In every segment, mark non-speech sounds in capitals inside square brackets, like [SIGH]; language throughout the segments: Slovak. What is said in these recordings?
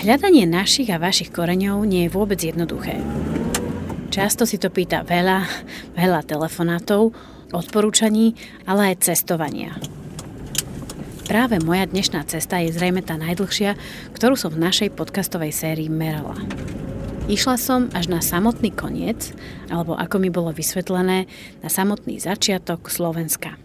Hľadanie našich a vašich koreňov nie je vôbec jednoduché. Často si to pýta veľa, veľa telefonátov, odporúčaní, ale aj cestovania. Práve moja dnešná cesta je zrejme tá najdlhšia, ktorú som v našej podcastovej sérii merala. Išla som až na samotný koniec, alebo ako mi bolo vysvetlené, na samotný začiatok Slovenska.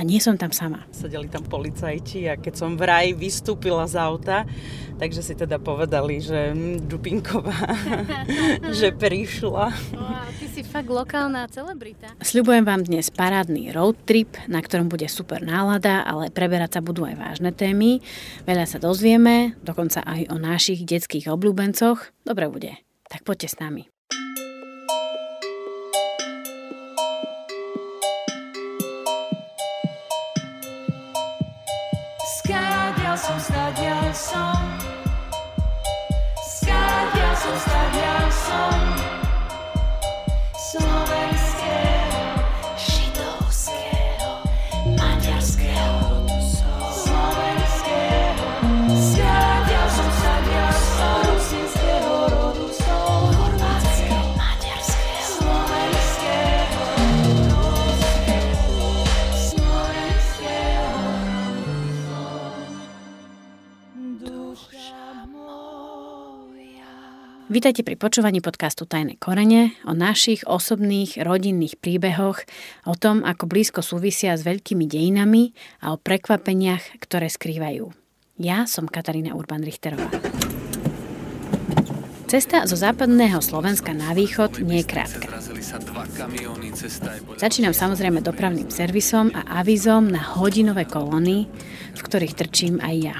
A nie som tam sama. Sedeli tam policajti a keď som vraj vystúpila z auta, takže si teda povedali, že hm, Dupinková, [LAUGHS] že prišla. Wow, ty si fakt lokálna celebrita. Sľubujem vám dnes parádny road trip, na ktorom bude super nálada, ale preberať sa budú aj vážne témy. Veľa sa dozvieme, dokonca aj o našich detských obľúbencoch. Dobre bude. Tak poďte s nami. Vítajte pri počúvaní podcastu Tajné korene o našich osobných rodinných príbehoch, o tom, ako blízko súvisia s veľkými dejinami a o prekvapeniach, ktoré skrývajú. Ja som Katarína Urban-Richterová. Cesta zo západného Slovenska na východ nie je krátka. Začínam samozrejme dopravným servisom a avizom na hodinové kolóny, v ktorých trčím aj ja.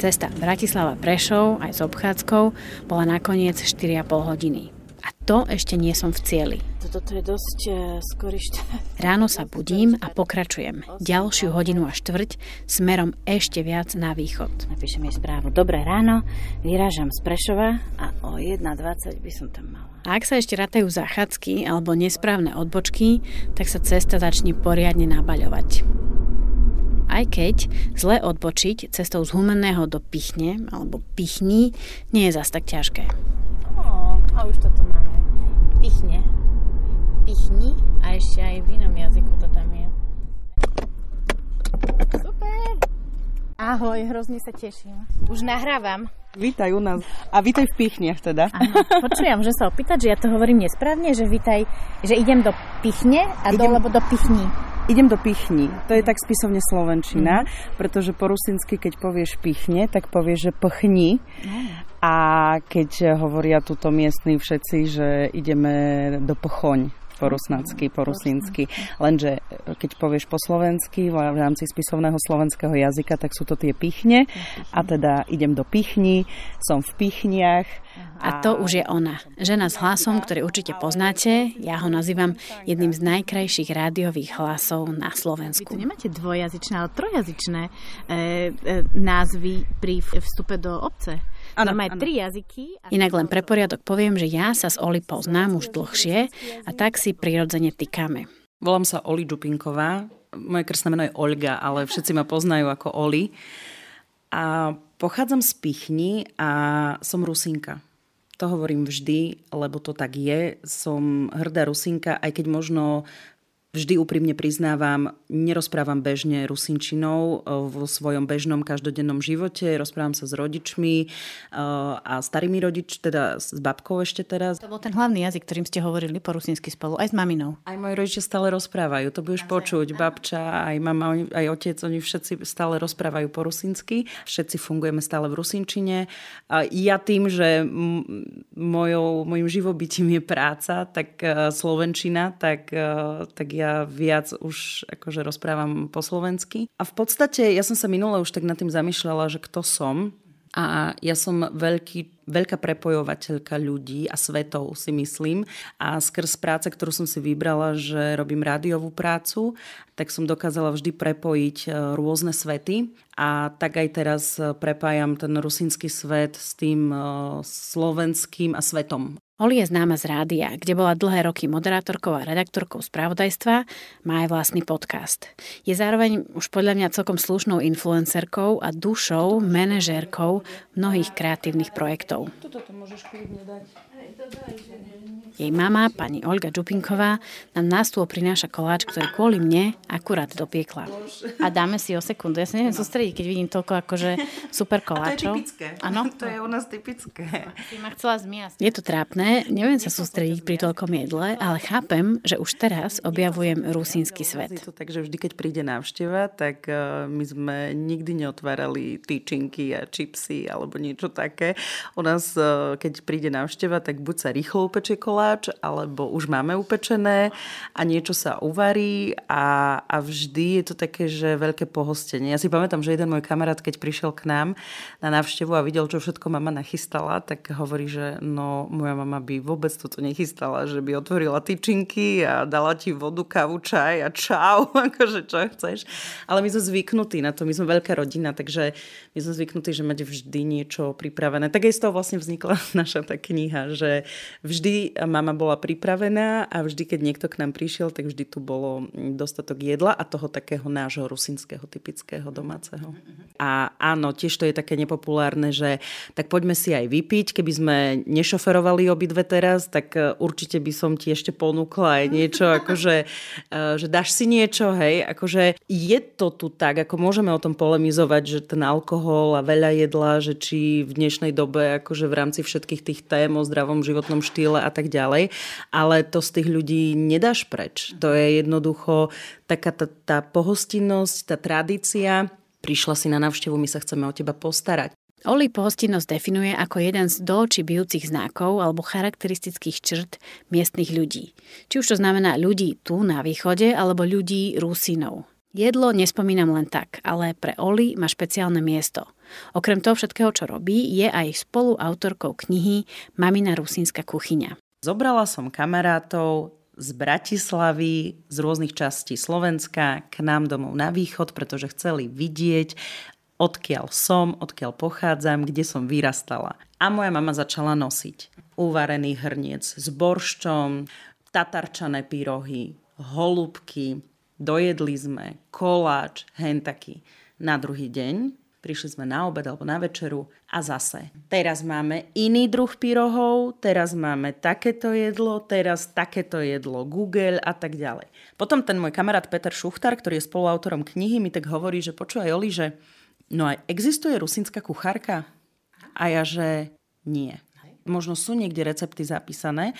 Cesta Bratislava Prešov aj s obchádzkou bola nakoniec 4,5 hodiny. A to ešte nie som v cieli. Toto je dosť uh, skorý [LAUGHS] Ráno sa budím a pokračujem ďalšiu hodinu a štvrť smerom ešte viac na východ. Napíšem jej správu. Dobré ráno, vyrážam z Prešova a o 1.20 by som tam mala. A ak sa ešte ratajú zachádzky alebo nesprávne odbočky, tak sa cesta začne poriadne nabaľovať aj keď zle odbočiť cestou z Humenného do Pichne alebo Pichní nie je zas tak ťažké. O, a už toto máme. Pichne. Pichni a ešte aj v inom jazyku to tam je. Ahoj, hrozne sa teším. Už nahrávam. Vítaj u nás. A vítaj v Pichniach teda. Počujem, že sa opýtať, že ja to hovorím nesprávne, že vítaj, že idem do Pichne a idem... do, lebo do Pichni. Idem do Pichni. To je tak spisovne slovenčina, mm-hmm. pretože po rusinsky, keď povieš Pichne, tak povieš, že Pchni. Mm. A keď hovoria túto miestni všetci, že ideme do Pchoň po rusnácky, po rusínsky. Lenže e, keď povieš po slovensky v rámci spisovného slovenského jazyka, tak sú to tie pichne a teda idem do pichni, som v pichniach. A to už je ona. Žena s hlasom, ktorý určite poznáte. Ja ho nazývam jedným z najkrajších rádiových hlasov na Slovensku. Vy tu nemáte dvojazyčné, ale trojazyčné e, e, názvy pri vstupe do obce. Ano, Máme aj tri jazyky. Inak len pre poriadok poviem, že ja sa s Oli poznám už dlhšie a tak si prirodzene týkame. Volám sa Oli Dupinková. Moje krstné meno je Olga, ale všetci ma poznajú ako Oli. A pochádzam z Pichni a som Rusinka. To hovorím vždy, lebo to tak je. Som hrdá Rusinka, aj keď možno Vždy úprimne priznávam, nerozprávam bežne rusinčinou e, vo svojom bežnom každodennom živote. Rozprávam sa s rodičmi e, a starými rodič, teda s babkou ešte teraz. To bol ten hlavný jazyk, ktorým ste hovorili po rusinsky spolu, aj s maminou. Aj moji rodičia stále rozprávajú, to budeš počuť. Babča, aj mama, aj otec, oni všetci stále rozprávajú po rusinsky. Všetci fungujeme stále v rusinčine. A ja tým, že mojou, mojim živobytím je práca, tak e, slovenčina, tak, tak ja viac už akože rozprávam po slovensky. A v podstate ja som sa minule už tak nad tým zamýšľala, že kto som. A ja som veľký, veľká prepojovateľka ľudí a svetov, si myslím. A skrz práce, ktorú som si vybrala, že robím rádiovú prácu, tak som dokázala vždy prepojiť e, rôzne svety. A tak aj teraz e, prepájam ten rusínsky svet s tým e, slovenským a svetom Oli je známa z rádia, kde bola dlhé roky moderátorkou a redaktorkou spravodajstva, má aj vlastný podcast. Je zároveň už podľa mňa celkom slušnou influencerkou a dušou, manažérkou mnohých kreatívnych projektov. Toto to môžeš dať. Jej mama, pani Olga Čupinková, nám na stôl prináša koláč, ktorý kvôli mne akurát dopiekla. A dáme si o sekundu. Ja sa neviem no. sústrediť, keď vidím toľko akože super koláčov. A to je typické. Ano? [LAUGHS] To je u nás typické. Ma chcela zmiasť. Je to trápne, neviem sa sústrediť pri toľkom jedle, ale chápem, že už teraz objavujem rusínsky svet. Takže vždy, keď príde návšteva, tak e, my sme nikdy neotvárali tyčinky a čipsy alebo niečo také. U nás, e, keď príde návšteva, tak buď sa rýchlo koláč, koláč, alebo už máme upečené a niečo sa uvarí a, a vždy je to také, že veľké pohostenie. Ja si pamätám, že jeden môj kamarát, keď prišiel k nám na návštevu a videl, čo všetko mama nachystala, tak hovorí, že no moja mama by vôbec toto nechystala, že by otvorila tyčinky a dala ti vodu, kávu, čaj a čau, [LAUGHS] akože čo chceš. Ale my sme zvyknutí na to, my sme veľká rodina, takže my sme zvyknutí, že mať vždy niečo pripravené. Tak aj z toho vlastne vznikla [LAUGHS] naša tá kniha, že vždy mama bola pripravená a vždy, keď niekto k nám prišiel, tak vždy tu bolo dostatok jedla a toho takého nášho rusinského, typického domáceho. A áno, tiež to je také nepopulárne, že tak poďme si aj vypiť. Keby sme nešoferovali obidve teraz, tak e, určite by som ti ešte ponúkla aj niečo, [LAUGHS] akože, e, že dáš si niečo, hej, akože je to tu tak, ako môžeme o tom polemizovať, že ten alkohol a veľa jedla, že či v dnešnej dobe, akože v rámci všetkých tých tém o zdravom životnom štýle a tak ďalej, ale to z tých ľudí nedáš preč. To je jednoducho taká tá, tá pohostinnosť, tá tradícia. Prišla si na návštevu, my sa chceme o teba postarať. Oli pohostinnosť definuje ako jeden z do či bijúcich znakov alebo charakteristických črt miestnych ľudí. Či už to znamená ľudí tu na východe alebo ľudí Rusinov. Jedlo nespomínam len tak, ale pre Oli má špeciálne miesto. Okrem toho všetkého, čo robí, je aj spoluautorkou knihy Mamina rusínska kuchyňa. Zobrala som kamarátov z Bratislavy, z rôznych častí Slovenska k nám domov na východ, pretože chceli vidieť, odkiaľ som, odkiaľ pochádzam, kde som vyrastala. A moja mama začala nosiť uvarený hrniec s borščom, tatarčané pyrohy, holubky, dojedli sme koláč, hentaky. Na druhý deň Prišli sme na obed alebo na večeru a zase. Teraz máme iný druh pyrohov, teraz máme takéto jedlo, teraz takéto jedlo Google a tak ďalej. Potom ten môj kamarát Peter Šuchtar, ktorý je spoluautorom knihy, mi tak hovorí, že počúvaj Oli, že no aj existuje rusinská kuchárka? A ja, že nie možno sú niekde recepty zapísané,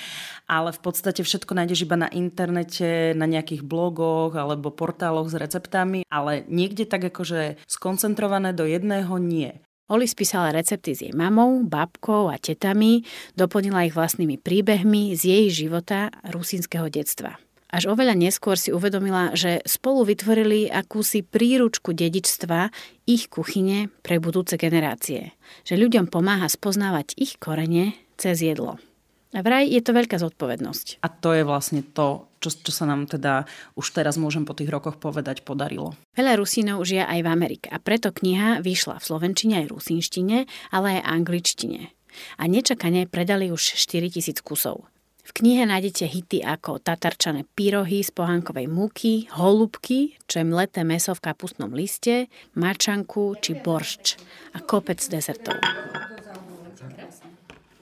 ale v podstate všetko nájdeš iba na internete, na nejakých blogoch alebo portáloch s receptami, ale niekde tak akože skoncentrované do jedného nie. Oli spísala recepty s jej mamou, babkou a tetami, doplnila ich vlastnými príbehmi z jej života rusínskeho detstva. Až oveľa neskôr si uvedomila, že spolu vytvorili akúsi príručku dedičstva ich kuchyne pre budúce generácie. Že ľuďom pomáha spoznávať ich korene cez jedlo. A vraj je to veľká zodpovednosť. A to je vlastne to, čo, čo sa nám teda už teraz môžem po tých rokoch povedať podarilo. Veľa Rusínov žije aj v Amerike a preto kniha vyšla v slovenčine aj rusínštine, ale aj angličtine. A nečakane predali už 4000 kusov. V knihe nájdete hity ako tatarčané pyrohy z pohánkovej múky, holubky, čo je mleté meso v kapustnom liste, mačanku či boršč a kopec dezertov.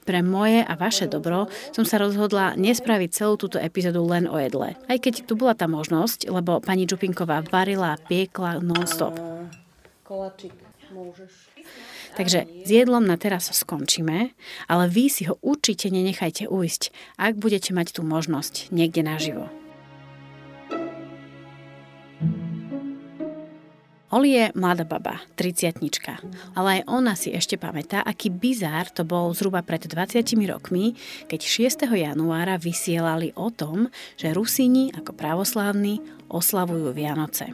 Pre moje a vaše dobro som sa rozhodla nespraviť celú túto epizódu len o jedle. Aj keď tu bola tá možnosť, lebo pani Čupinková varila a piekla non-stop. Kolačik môžeš. Takže s jedlom na teraz skončíme, ale vy si ho určite nenechajte ujsť, ak budete mať tú možnosť niekde naživo. Oli je mladá baba, triciatnička, ale aj ona si ešte pamätá, aký bizár to bol zhruba pred 20 rokmi, keď 6. januára vysielali o tom, že Rusíni ako pravoslávni oslavujú Vianoce.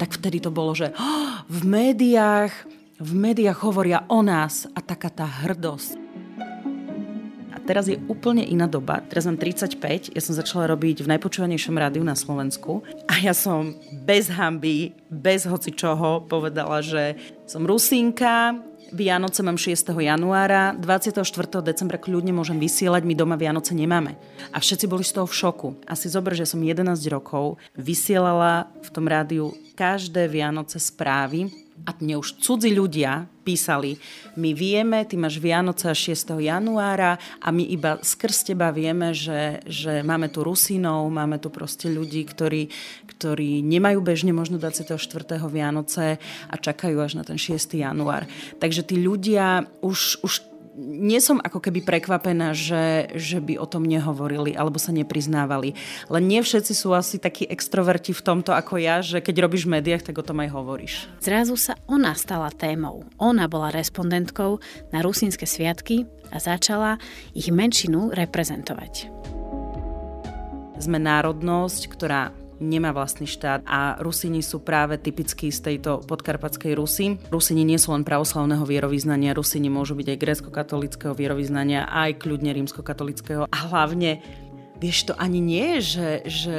Tak vtedy to bolo, že oh, v médiách v médiách hovoria o nás a taká tá hrdosť. A teraz je úplne iná doba. Teraz mám 35, ja som začala robiť v najpočúvanejšom rádiu na Slovensku a ja som bez hamby, bez hoci čoho povedala, že som Rusínka, Vianoce mám 6. januára, 24. decembra kľudne môžem vysielať, my doma Vianoce nemáme. A všetci boli z toho v šoku. Asi zober, že som 11 rokov vysielala v tom rádiu každé Vianoce správy a mne už cudzí ľudia písali, my vieme, ty máš Vianoce 6. januára a my iba skrz teba vieme, že, že máme tu Rusinov, máme tu proste ľudí, ktorí, ktorí nemajú bežne možno 24. Vianoce a čakajú až na ten 6. január. Takže tí ľudia už, už nie som ako keby prekvapená, že, že by o tom nehovorili alebo sa nepriznávali. Len nie všetci sú asi takí extroverti v tomto ako ja, že keď robíš v médiách, tak o tom aj hovoríš. Zrazu sa ona stala témou. Ona bola respondentkou na rusínske sviatky a začala ich menšinu reprezentovať. Sme národnosť, ktorá nemá vlastný štát a Rusini sú práve typickí z tejto podkarpatskej Rusy. Rusini nie sú len pravoslavného vierovýznania, Rusini môžu byť aj grécko-katolického vierovýznania, aj kľudne rímsko-katolického a hlavne Vieš, to ani nie je, že, že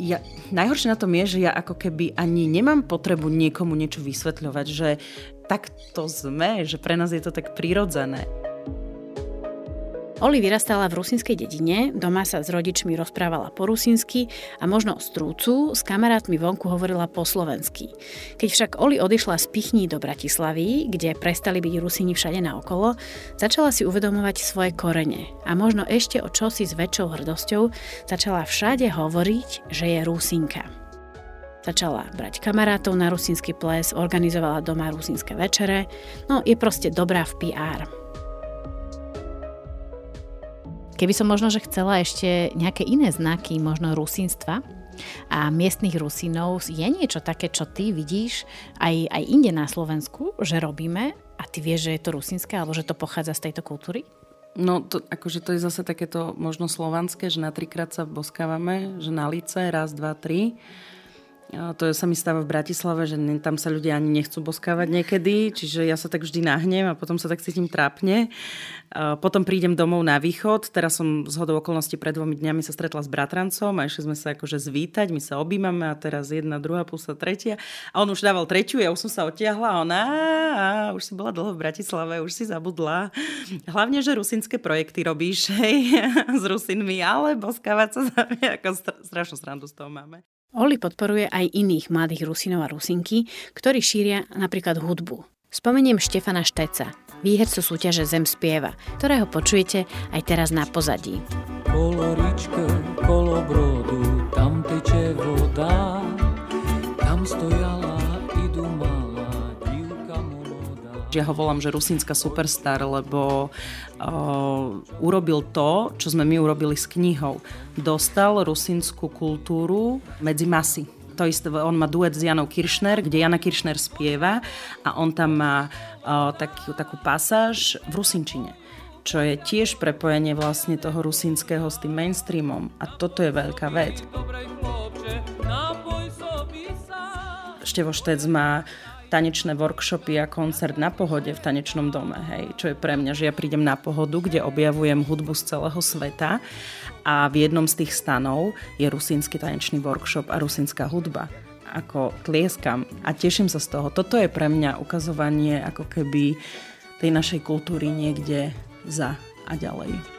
ja, najhoršie na tom je, že ja ako keby ani nemám potrebu niekomu niečo vysvetľovať, že tak to sme, že pre nás je to tak prirodzené. Oli vyrastala v rusinskej dedine, doma sa s rodičmi rozprávala po rusinsky a možno z trúcu s kamarátmi vonku hovorila po slovensky. Keď však Oli odišla z Pichní do Bratislavy, kde prestali byť Rusini všade naokolo, začala si uvedomovať svoje korene a možno ešte o čosi s väčšou hrdosťou začala všade hovoriť, že je Rusinka. Začala brať kamarátov na rusínsky ples, organizovala doma rusínske večere, no je proste dobrá v PR. Keby som možno, že chcela ešte nejaké iné znaky, možno rusínstva a miestnych Rusínov, je niečo také, čo ty vidíš aj, aj inde na Slovensku, že robíme a ty vieš, že je to rusínske alebo že to pochádza z tejto kultúry? No, to, akože to je zase takéto možno slovanské, že na trikrát sa boskávame, že na lice, raz, dva, tri. To sa mi stáva v Bratislave, že tam sa ľudia ani nechcú boskávať niekedy, čiže ja sa tak vždy nahnem a potom sa tak cítim trápne. Potom prídem domov na východ, teraz som z hodou okolností pred dvomi dňami sa stretla s bratrancom a išli sme sa akože zvítať, my sa objímame a teraz jedna, druhá, pusa, tretia. A on už dával tretiu, ja už som sa odtiahla a ona a už si bola dlho v Bratislave, už si zabudla. Hlavne, že rusinské projekty robíš, hej, [LAUGHS] s Rusinmi, ale boskávať sa ako strašnú srandu z toho máme. Oli podporuje aj iných mladých Rusinov a Rusinky, ktorí šíria napríklad hudbu. Spomeniem Štefana Šteca, výhercu súťaže Zem spieva, ktorého počujete aj teraz na pozadí. Kolo ričke, Ja ho volám, že Rusínska superstar, lebo uh, urobil to, čo sme my urobili s knihou. Dostal rusínsku kultúru medzi masy to isté, on má duet s Janou Kiršner, kde Jana Kiršner spieva a on tam má uh, takú, takú pasáž v rusinčine čo je tiež prepojenie vlastne toho rusínskeho s tým mainstreamom. A toto je veľká vec. Števo Štec má tanečné workshopy a koncert na pohode v tanečnom dome, hej, čo je pre mňa, že ja prídem na pohodu, kde objavujem hudbu z celého sveta a v jednom z tých stanov je rusínsky tanečný workshop a rusínska hudba ako tlieskam a teším sa z toho. Toto je pre mňa ukazovanie ako keby tej našej kultúry niekde za a ďalej.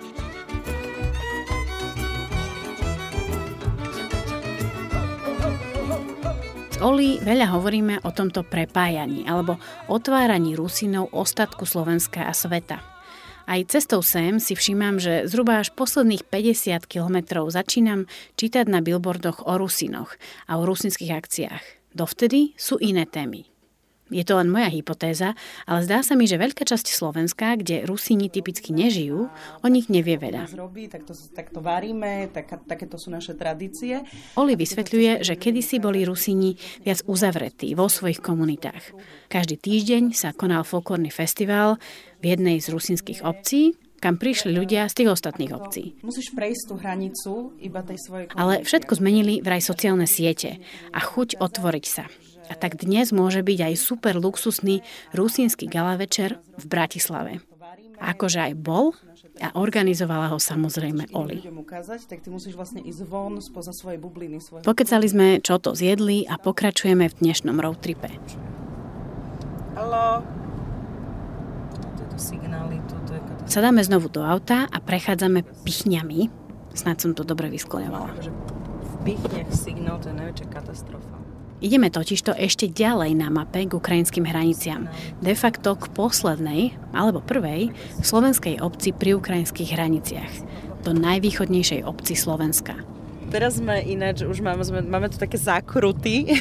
Oli veľa hovoríme o tomto prepájaní alebo otváraní Rusinov ostatku Slovenska a sveta. Aj cestou sem si všímam, že zhruba až posledných 50 kilometrov začínam čítať na billboardoch o Rusinoch a o rusinských akciách. Dovtedy sú iné témy. Je to len moja hypotéza, ale zdá sa mi, že veľká časť Slovenska, kde Rusíni typicky nežijú, o nich nevie veľa. tak, to, tak to varíme, tak, takéto sú naše tradície. Oli vysvetľuje, že kedysi boli Rusíni viac uzavretí vo svojich komunitách. Každý týždeň sa konal folklórny festival v jednej z rusínskych obcí, kam prišli ľudia z tých ostatných obcí. Musíš prejsť tú hranicu iba tej svojej. Ale všetko zmenili vraj sociálne siete a chuť otvoriť sa. A tak dnes môže byť aj super luxusný rusínsky gala večer v Bratislave. Akože aj bol a organizovala ho samozrejme Oli. Vlastne Pokecali sme, čo to zjedli a pokračujeme v dnešnom roadtripe. Halo. signály, toto je katastrofa. Sadáme znovu do auta a prechádzame pichňami. Snad som to dobre vyskloňovala. Akože v pichniach signál, to je najväčšia katastrofa. Ideme totižto ešte ďalej na mape k ukrajinským hraniciam. De facto k poslednej, alebo prvej, slovenskej obci pri ukrajinských hraniciach. Do najvýchodnejšej obci Slovenska. Teraz sme ináč, už máme, sme, máme tu také zákruty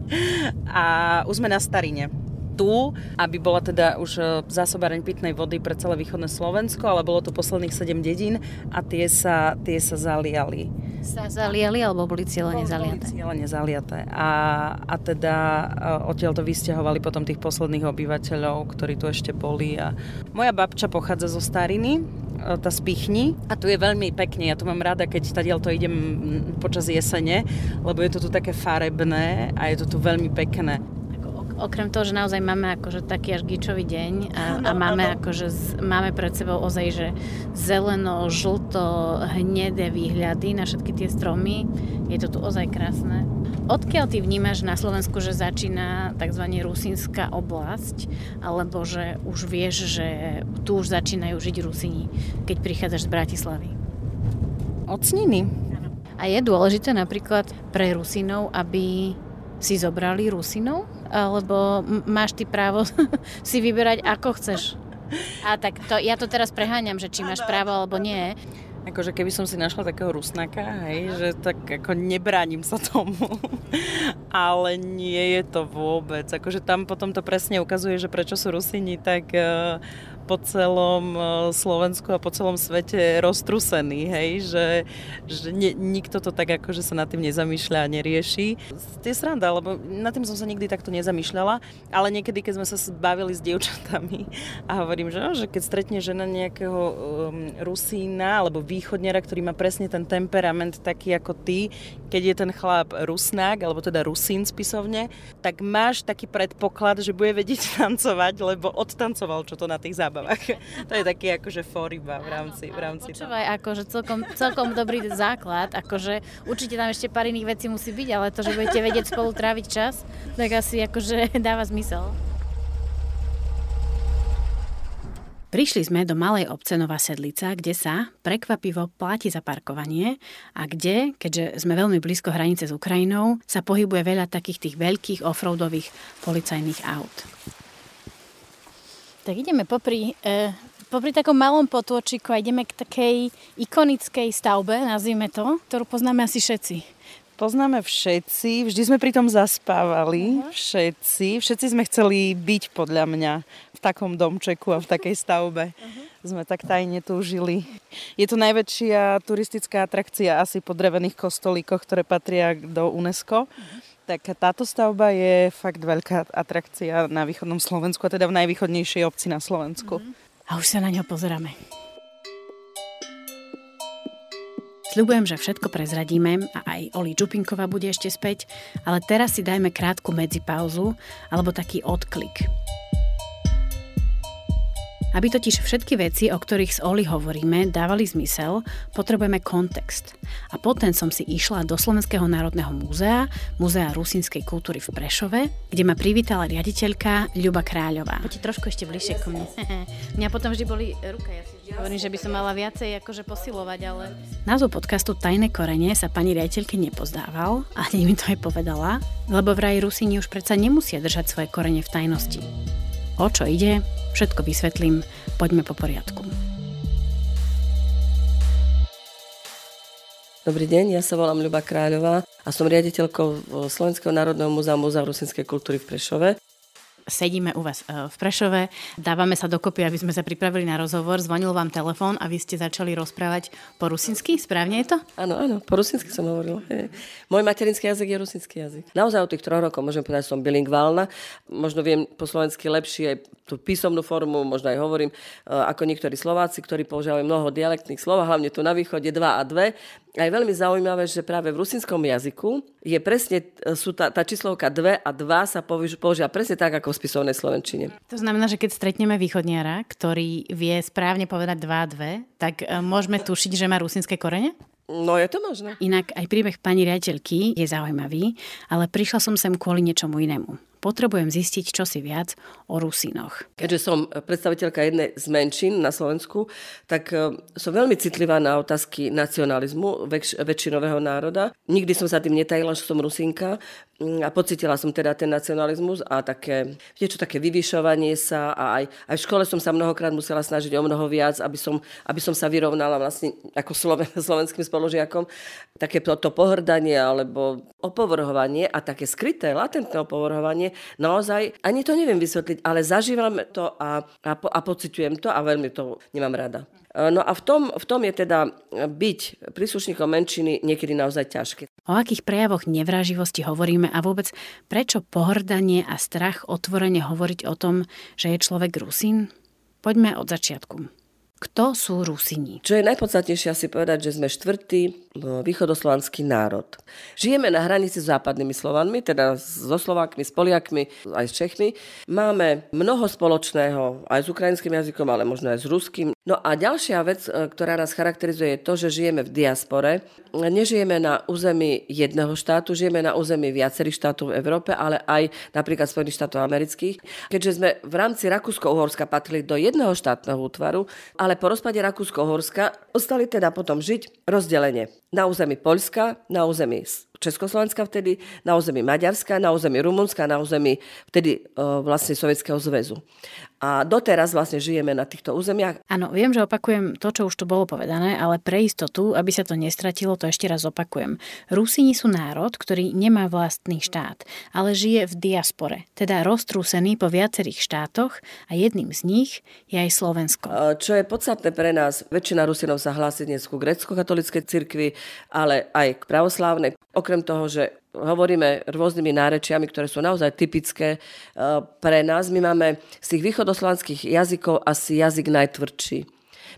[LAUGHS] a už sme na Starine tu, aby bola teda už e, zásobareň pitnej vody pre celé východné Slovensko, ale bolo tu posledných 7 dedín a tie sa, tie sa zaliali. Sa zaliali alebo boli cieľene zaliaté? Boli cieľene zaliaté. A, a teda e, odtiaľ to vysťahovali potom tých posledných obyvateľov, ktorí tu ešte boli. A moja babča pochádza zo Stariny, e, tá spichni a tu je veľmi pekne. Ja tu mám rada, keď tadiaľ to idem počas jesene, lebo je to tu také farebné a je to tu veľmi pekné okrem toho, že naozaj máme akože taký až gičový deň a, a máme akože z, máme pred sebou ozaj, že zeleno, žlto, hnedé výhľady na všetky tie stromy. Je to tu ozaj krásne. Odkiaľ ty vnímaš na Slovensku, že začína tzv. rusínska oblasť, alebo že už vieš, že tu už začínajú žiť Rusini, keď prichádzaš z Bratislavy? Od Sniny. A je dôležité napríklad pre Rusinov, aby si zobrali Rusinov? Alebo máš ty právo [LAUGHS] si vyberať ako chceš? A tak to, ja to teraz preháňam, že či máš právo alebo nie. Akože keby som si našla takého rusnaka, hej, že tak ako nebránim sa tomu. [LAUGHS] Ale nie je to vôbec. Akože tam potom to presne ukazuje, že prečo sú Rusini tak uh, po celom e, Slovensku a po celom svete roztrusený, hej, že, že ne, nikto to tak akože sa nad tým nezamýšľa a nerieši. To je sranda, lebo nad tým som sa nikdy takto nezamýšľala, ale niekedy, keď sme sa bavili s dievčatami [LAUGHS] a hovorím, že, no, že keď stretne žena nejakého um, Rusína alebo východniara, ktorý má presne ten temperament taký ako ty, keď je ten chlap Rusnák, alebo teda Rusín spisovne, tak máš taký predpoklad, že bude vedieť [LAUGHS] tancovať, lebo odtancoval čo to na tých zábavách zábavách. [LAUGHS] to je taký akože foriba v rámci, v rámci Počúvaj, akože celkom, celkom dobrý základ, akože určite tam ešte pár iných vecí musí byť, ale to, že budete vedieť spolu tráviť čas, tak asi akože [LAUGHS] dáva zmysel. Prišli sme do malej obce Nová Sedlica, kde sa prekvapivo pláti za parkovanie a kde, keďže sme veľmi blízko hranice s Ukrajinou, sa pohybuje veľa takých tých veľkých offroadových policajných aut. Tak ideme popri, e, popri takom malom potôčiku a ideme k takej ikonickej stavbe, nazvime to, ktorú poznáme asi všetci. Poznáme všetci, vždy sme pri tom zaspávali, uh-huh. všetci. Všetci sme chceli byť podľa mňa v takom domčeku a v takej stavbe. Uh-huh. Sme tak tajne túžili. Je to najväčšia turistická atrakcia asi po drevených kostolíkoch, ktoré patria do UNESCO. Uh-huh tak táto stavba je fakt veľká atrakcia na východnom Slovensku, a teda v najvýchodnejšej obci na Slovensku. Mm-hmm. A už sa na ňo pozeráme. Sľubujem, že všetko prezradíme a aj Oli Čupinková bude ešte späť, ale teraz si dajme krátku medzipauzu alebo taký odklik. Aby totiž všetky veci, o ktorých s Oli hovoríme, dávali zmysel, potrebujeme kontext. A potom som si išla do Slovenského národného múzea, Múzea rusínskej kultúry v Prešove, kde ma privítala riaditeľka Ľuba Kráľová. Poďte trošku ešte bližšie ku mne. [LAUGHS] Mňa potom vždy boli ruka, ja si vždy hovorím, že by som mala viacej akože posilovať, ale... Názov podcastu Tajné korene sa pani riaditeľke nepozdával, ani mi to aj povedala, lebo vraj Rusíni už predsa nemusia držať svoje korene v tajnosti. O čo ide? Všetko vysvetlím. Poďme po poriadku. Dobrý deň, ja sa volám Ľuba Kráľová a som riaditeľkou Slovenského národného múzea Múzea rusinskej kultúry v Prešove sedíme u vás e, v Prešove, dávame sa dokopy, aby sme sa pripravili na rozhovor, zvonil vám telefón a vy ste začali rozprávať po rusinsky, správne je to? Áno, áno, po rusinsky som hovorila. Môj materinský jazyk je rusinský jazyk. Naozaj od tých troch rokov môžem povedať, že som bilingválna. Možno viem po slovensky lepšie aj tú písomnú formu, možno aj hovorím, e, ako niektorí Slováci, ktorí používajú mnoho dialektných slov, hlavne tu na východe 2 a 2. A je veľmi zaujímavé, že práve v rusinskom jazyku je presne, e, sú tá, tá číslovka 2 a 2 sa používa presne tak, ako v spisovnej slovenčine. To znamená, že keď stretneme východniara, ktorý vie správne povedať 2 a 2, tak e, môžeme tušiť, že má rusinské korene? No je to možné. Inak aj príbeh pani riaditeľky je zaujímavý, ale prišla som sem kvôli niečomu inému. Potrebujem zistiť čosi viac o Rusínoch. Keďže som predstaviteľka jednej z menšín na Slovensku, tak e, som veľmi citlivá na otázky nacionalizmu väč- väčšinového národa. Nikdy som sa tým netajila, že som Rusínka mm, a pocitila som teda ten nacionalizmus a také, niečo také vyvyšovanie sa a aj, aj v škole som sa mnohokrát musela snažiť o mnoho viac, aby som, aby som sa vyrovnala vlastne ako sloven, [LAUGHS] slovenským spolužiakom. Také to, to pohrdanie alebo opovrhovanie a také skryté, latentné opovrhovanie, naozaj, ani to neviem vysvetliť, ale zažívam to a, a, a pociťujem to a veľmi to nemám rada. No a v tom, v tom je teda byť príslušníkom menšiny niekedy naozaj ťažké. O akých prejavoch nevraživosti hovoríme a vôbec prečo pohrdanie a strach otvorene hovoriť o tom, že je človek Rusín? Poďme od začiatku. Kto sú Rusini? Čo je najpodstatnejšie asi povedať, že sme štvrtý no, východoslovanský národ. Žijeme na hranici s západnými Slovanmi, teda so Slovákmi, s Poliakmi, aj s Čechmi. Máme mnoho spoločného aj s ukrajinským jazykom, ale možno aj s ruským. No a ďalšia vec, e, ktorá nás charakterizuje, je to, že žijeme v diaspore. Nežijeme na území jedného štátu, žijeme na území viacerých štátov v Európe, ale aj napríklad Spojených štátov amerických. Keďže sme v rámci Rakúsko-Uhorska patrili do jedného štátneho útvaru, ale po rozpade Rakúsko-Uhorska ostali teda potom žiť rozdelenie. Na území Poľska, na území Československa vtedy, na území Maďarska, na území Rumunska, na území vtedy uh, vlastne Sovietskeho zväzu. A doteraz vlastne žijeme na týchto územiach. Áno, viem, že opakujem to, čo už tu bolo povedané, ale pre istotu, aby sa to nestratilo, to ešte raz opakujem. Rusíni sú národ, ktorý nemá vlastný štát, ale žije v diaspore, teda roztrúsený po viacerých štátoch a jedným z nich je aj Slovensko. Čo je podstatné pre nás, väčšina Rusinov sa hlási dnes ku grecko-katolíckej cirkvi, ale aj k pravoslávnej. Okrem toho, že hovoríme rôznymi nárečiami, ktoré sú naozaj typické e, pre nás. My máme z tých východoslovanských jazykov asi jazyk najtvrdší.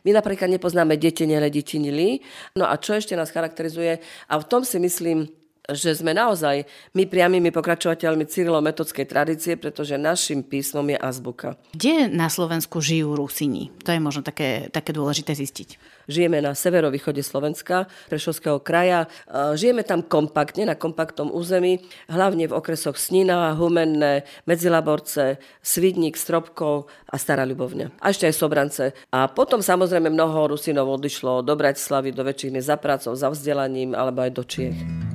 My napríklad nepoznáme detene, leditinili. No a čo ešte nás charakterizuje? A v tom si myslím, že sme naozaj my priamými pokračovateľmi Cyrilo-metodskej tradície, pretože našim písmom je azbuka. Kde na Slovensku žijú Rusini? To je možno také, také dôležité zistiť. Žijeme na severovýchode Slovenska, Prešovského kraja. Žijeme tam kompaktne, na kompaktnom území, hlavne v okresoch Snina, Humenné, Medzilaborce, Svidník, Stropkov a Stará Ľubovňa. A ešte aj Sobrance. A potom samozrejme mnoho Rusinov odišlo do Bratislavy, do väčších miest za prácou, za vzdelaním alebo aj do Čiech.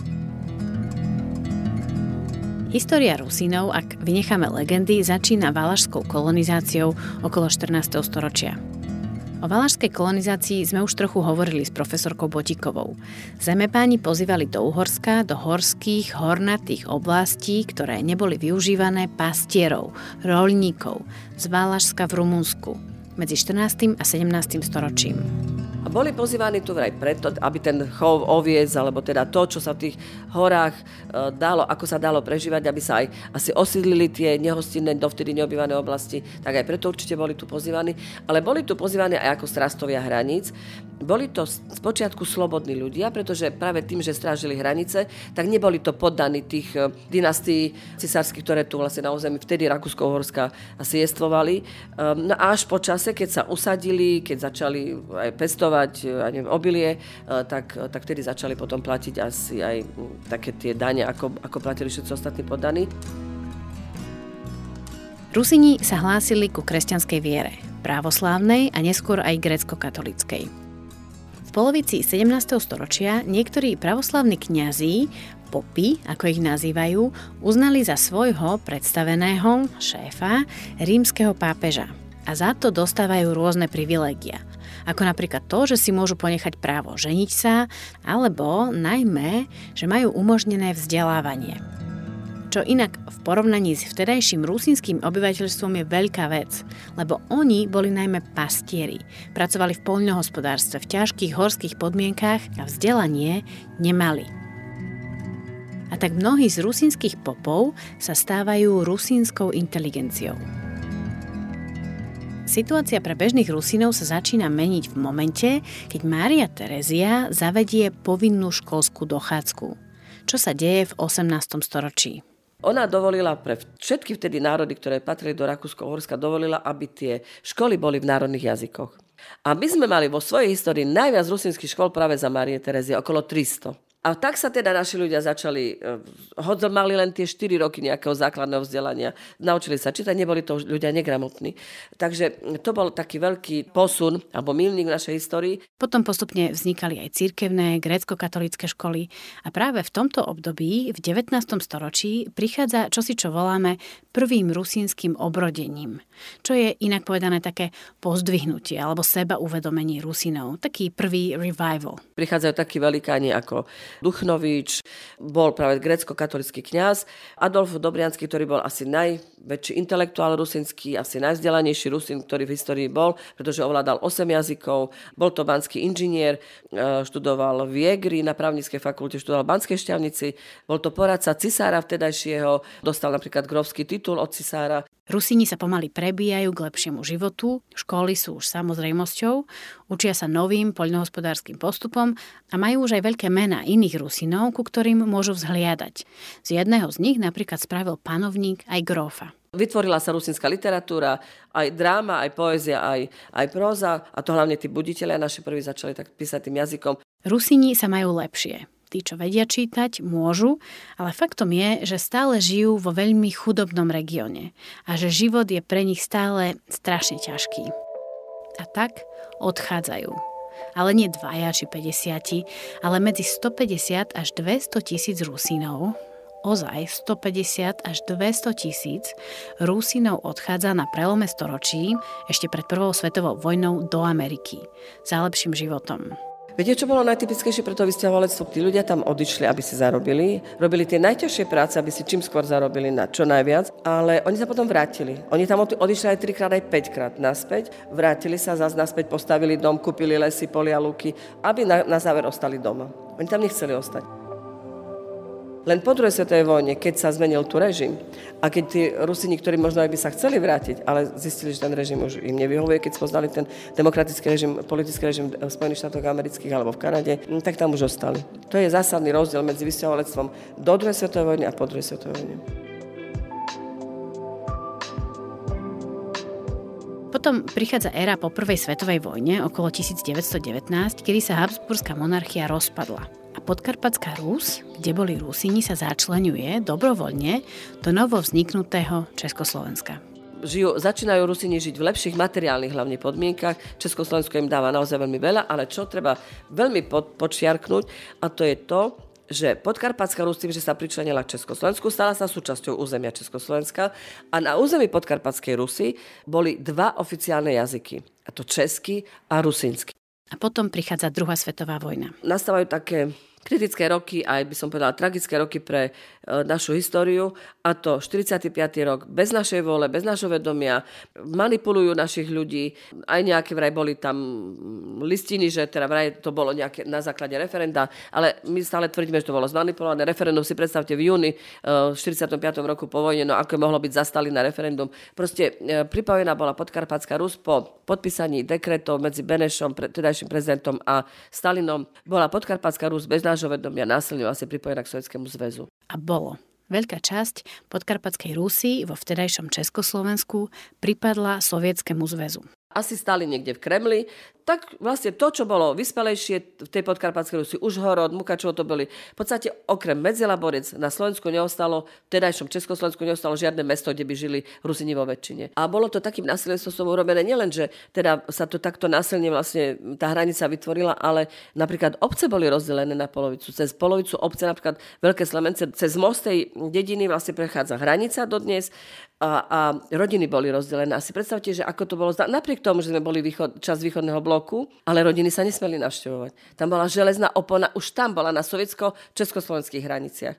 História Rusínov, ak vynecháme legendy, začína valašskou kolonizáciou okolo 14. storočia. O valašskej kolonizácii sme už trochu hovorili s profesorkou Botikovou. Zemepáni pozývali do Uhorska, do horských, hornatých oblastí, ktoré neboli využívané pastierov, rolníkov z Valašska v Rumunsku medzi 14. a 17. storočím. Boli pozývaní tu vraj preto, aby ten chov oviec, alebo teda to, čo sa v tých horách e, dalo, ako sa dalo prežívať, aby sa aj asi osídlili tie nehostinné, dovtedy neobývané oblasti, tak aj preto určite boli tu pozývaní. Ale boli tu pozývaní aj ako strastovia hraníc. Boli to spočiatku slobodní ľudia, pretože práve tým, že strážili hranice, tak neboli to poddaní tých e, dynastí cisárskych, ktoré tu vlastne na území vtedy Rakúsko-Uhorska asi jestvovali. Ehm, no a až po čase, keď sa usadili, keď začali aj pestovať ja neviem, obilie, eh, tak, tak vtedy začali potom platiť asi aj také tie dane, ako, ako platili všetci ostatní poddaní. Rusini sa hlásili ku kresťanskej viere, právoslávnej a neskôr aj grecko-katolíckej. V polovici 17. storočia niektorí pravoslavní kňazí, popy, ako ich nazývajú, uznali za svojho predstaveného šéfa rímskeho pápeža a za to dostávajú rôzne privilégia ako napríklad to, že si môžu ponechať právo ženiť sa, alebo najmä, že majú umožnené vzdelávanie. Čo inak v porovnaní s vtedajším rusínskym obyvateľstvom je veľká vec, lebo oni boli najmä pastieri, pracovali v poľnohospodárstve v ťažkých horských podmienkách a vzdelanie nemali. A tak mnohí z rusínskych popov sa stávajú rusínskou inteligenciou. Situácia pre bežných Rusinov sa začína meniť v momente, keď Mária Terezia zavedie povinnú školskú dochádzku. Čo sa deje v 18. storočí? Ona dovolila pre všetky vtedy národy, ktoré patrili do Rakúsko-Uhorska, dovolila, aby tie školy boli v národných jazykoch. A my sme mali vo svojej histórii najviac rusinských škôl práve za Márie Terezie, okolo 300. A tak sa teda naši ľudia začali, eh, hoď mali len tie 4 roky nejakého základného vzdelania, naučili sa čítať, neboli to ľudia negramotní. Takže to bol taký veľký posun alebo milník v našej histórii. Potom postupne vznikali aj cirkevné, grécko-katolické školy a práve v tomto období, v 19. storočí, prichádza čosi, čo voláme prvým rusínskym obrodením, čo je inak povedané také pozdvihnutie alebo seba uvedomenie Rusinov, taký prvý revival. Prichádzajú takí velikáni ako Duchnovič, bol práve grecko-katolický kňaz, Adolf Dobriansky, ktorý bol asi najväčší intelektuál rusinský, asi najvzdelanejší Rusin, ktorý v histórii bol, pretože ovládal 8 jazykov, bol to banský inžinier, e, študoval v Jegri na právnickej fakulte, študoval v Banskej šťavnici, bol to poradca cisára vtedajšieho, dostal napríklad grovský titul od cisára. Rusíni sa pomaly prebíjajú k lepšiemu životu, školy sú už samozrejmosťou, učia sa novým poľnohospodárským postupom a majú už aj veľké mená iných Rusinov, ku ktorým môžu vzhliadať. Z jedného z nich napríklad spravil panovník aj grófa. Vytvorila sa rusinská literatúra, aj dráma, aj poézia, aj, aj próza a to hlavne tí buditeľia naši prví začali tak písať tým jazykom. Rusini sa majú lepšie. Tí, čo vedia čítať, môžu, ale faktom je, že stále žijú vo veľmi chudobnom regióne a že život je pre nich stále strašne ťažký. A tak odchádzajú. Ale nie dvaja či 50, ale medzi 150 až 200 tisíc Rusínov, ozaj 150 až 200 tisíc Rusinov odchádza na prelome storočí ešte pred prvou svetovou vojnou do Ameriky za lepším životom. Viete, čo bolo najtypickejšie pre to vysťahovalectvo? Tí ľudia tam odišli, aby si zarobili, robili tie najťažšie práce, aby si čím skôr zarobili na čo najviac, ale oni sa potom vrátili. Oni tam odišli aj trikrát, aj päťkrát naspäť, vrátili sa, zase naspäť postavili dom, kúpili lesy, polia, lúky, aby na, na záver ostali doma. Oni tam nechceli ostať. Len po druhej svetovej vojne, keď sa zmenil tu režim a keď tí Rusini, ktorí možno aj by sa chceli vrátiť, ale zistili, že ten režim už im nevyhovuje, keď spoznali ten demokratický režim, politický režim v Spojených štátoch amerických alebo v Kanade, hm, tak tam už ostali. To je zásadný rozdiel medzi vysťahovalectvom do druhej svetovej vojny a po druhej svetovej vojne. Potom prichádza éra po prvej svetovej vojne okolo 1919, kedy sa Habsburská monarchia rozpadla a Podkarpatská Rus, kde boli Rusini, sa začlenuje dobrovoľne do novo vzniknutého Československa žijú, začínajú Rusini žiť v lepších materiálnych hlavne podmienkach. Československo im dáva naozaj veľmi veľa, ale čo treba veľmi pod, počiarknúť, a to je to, že Podkarpatská Rus tým, že sa pričlenila k Československu, stala sa súčasťou územia Československa a na území Podkarpatskej Rusy boli dva oficiálne jazyky, a to český a rusínsky. A potom prichádza druhá svetová vojna. Nastávajú také kritické roky, aj by som povedala tragické roky pre e, našu históriu a to 45. rok bez našej vole, bez našho vedomia, manipulujú našich ľudí, aj nejaké vraj boli tam listiny, že teda vraj to bolo nejaké na základe referenda, ale my stále tvrdíme, že to bolo zmanipulované. Referendum si predstavte v júni e, v 45. roku po vojne, no ako mohlo byť zastali na referendum. Proste e, pripojená bola Podkarpatská Rus po podpísaní dekretov medzi Benešom, tedajším prezidentom a Stalinom. Bola Podkarpatská Rus bez nášho vedomia násilne vlastne pripojená k Sovjetskému zväzu. A bolo. Veľká časť podkarpatskej Rusy vo vtedajšom Československu pripadla Sovietskému zväzu asi stali niekde v Kremli, tak vlastne to, čo bolo vyspelejšie v tej podkarpatskej Rusi, Užhorod, Mukačov, to boli v podstate okrem Medzilaborec na Slovensku neostalo, v tedajšom Československu neostalo žiadne mesto, kde by žili Rusini vo väčšine. A bolo to takým násilnostvom urobené nielen, že teda sa to takto násilne vlastne tá hranica vytvorila, ale napríklad obce boli rozdelené na polovicu. Cez polovicu obce, napríklad Veľké Slemence, cez most tej dediny vlastne prechádza hranica dodnes a, a rodiny boli rozdelené. Asi predstavte, že ako to bolo, napriek tomu, že sme boli východ, čas východného bloku, ale rodiny sa nesmeli navštevovať. Tam bola železná opona, už tam bola na sovietsko-československých hraniciach.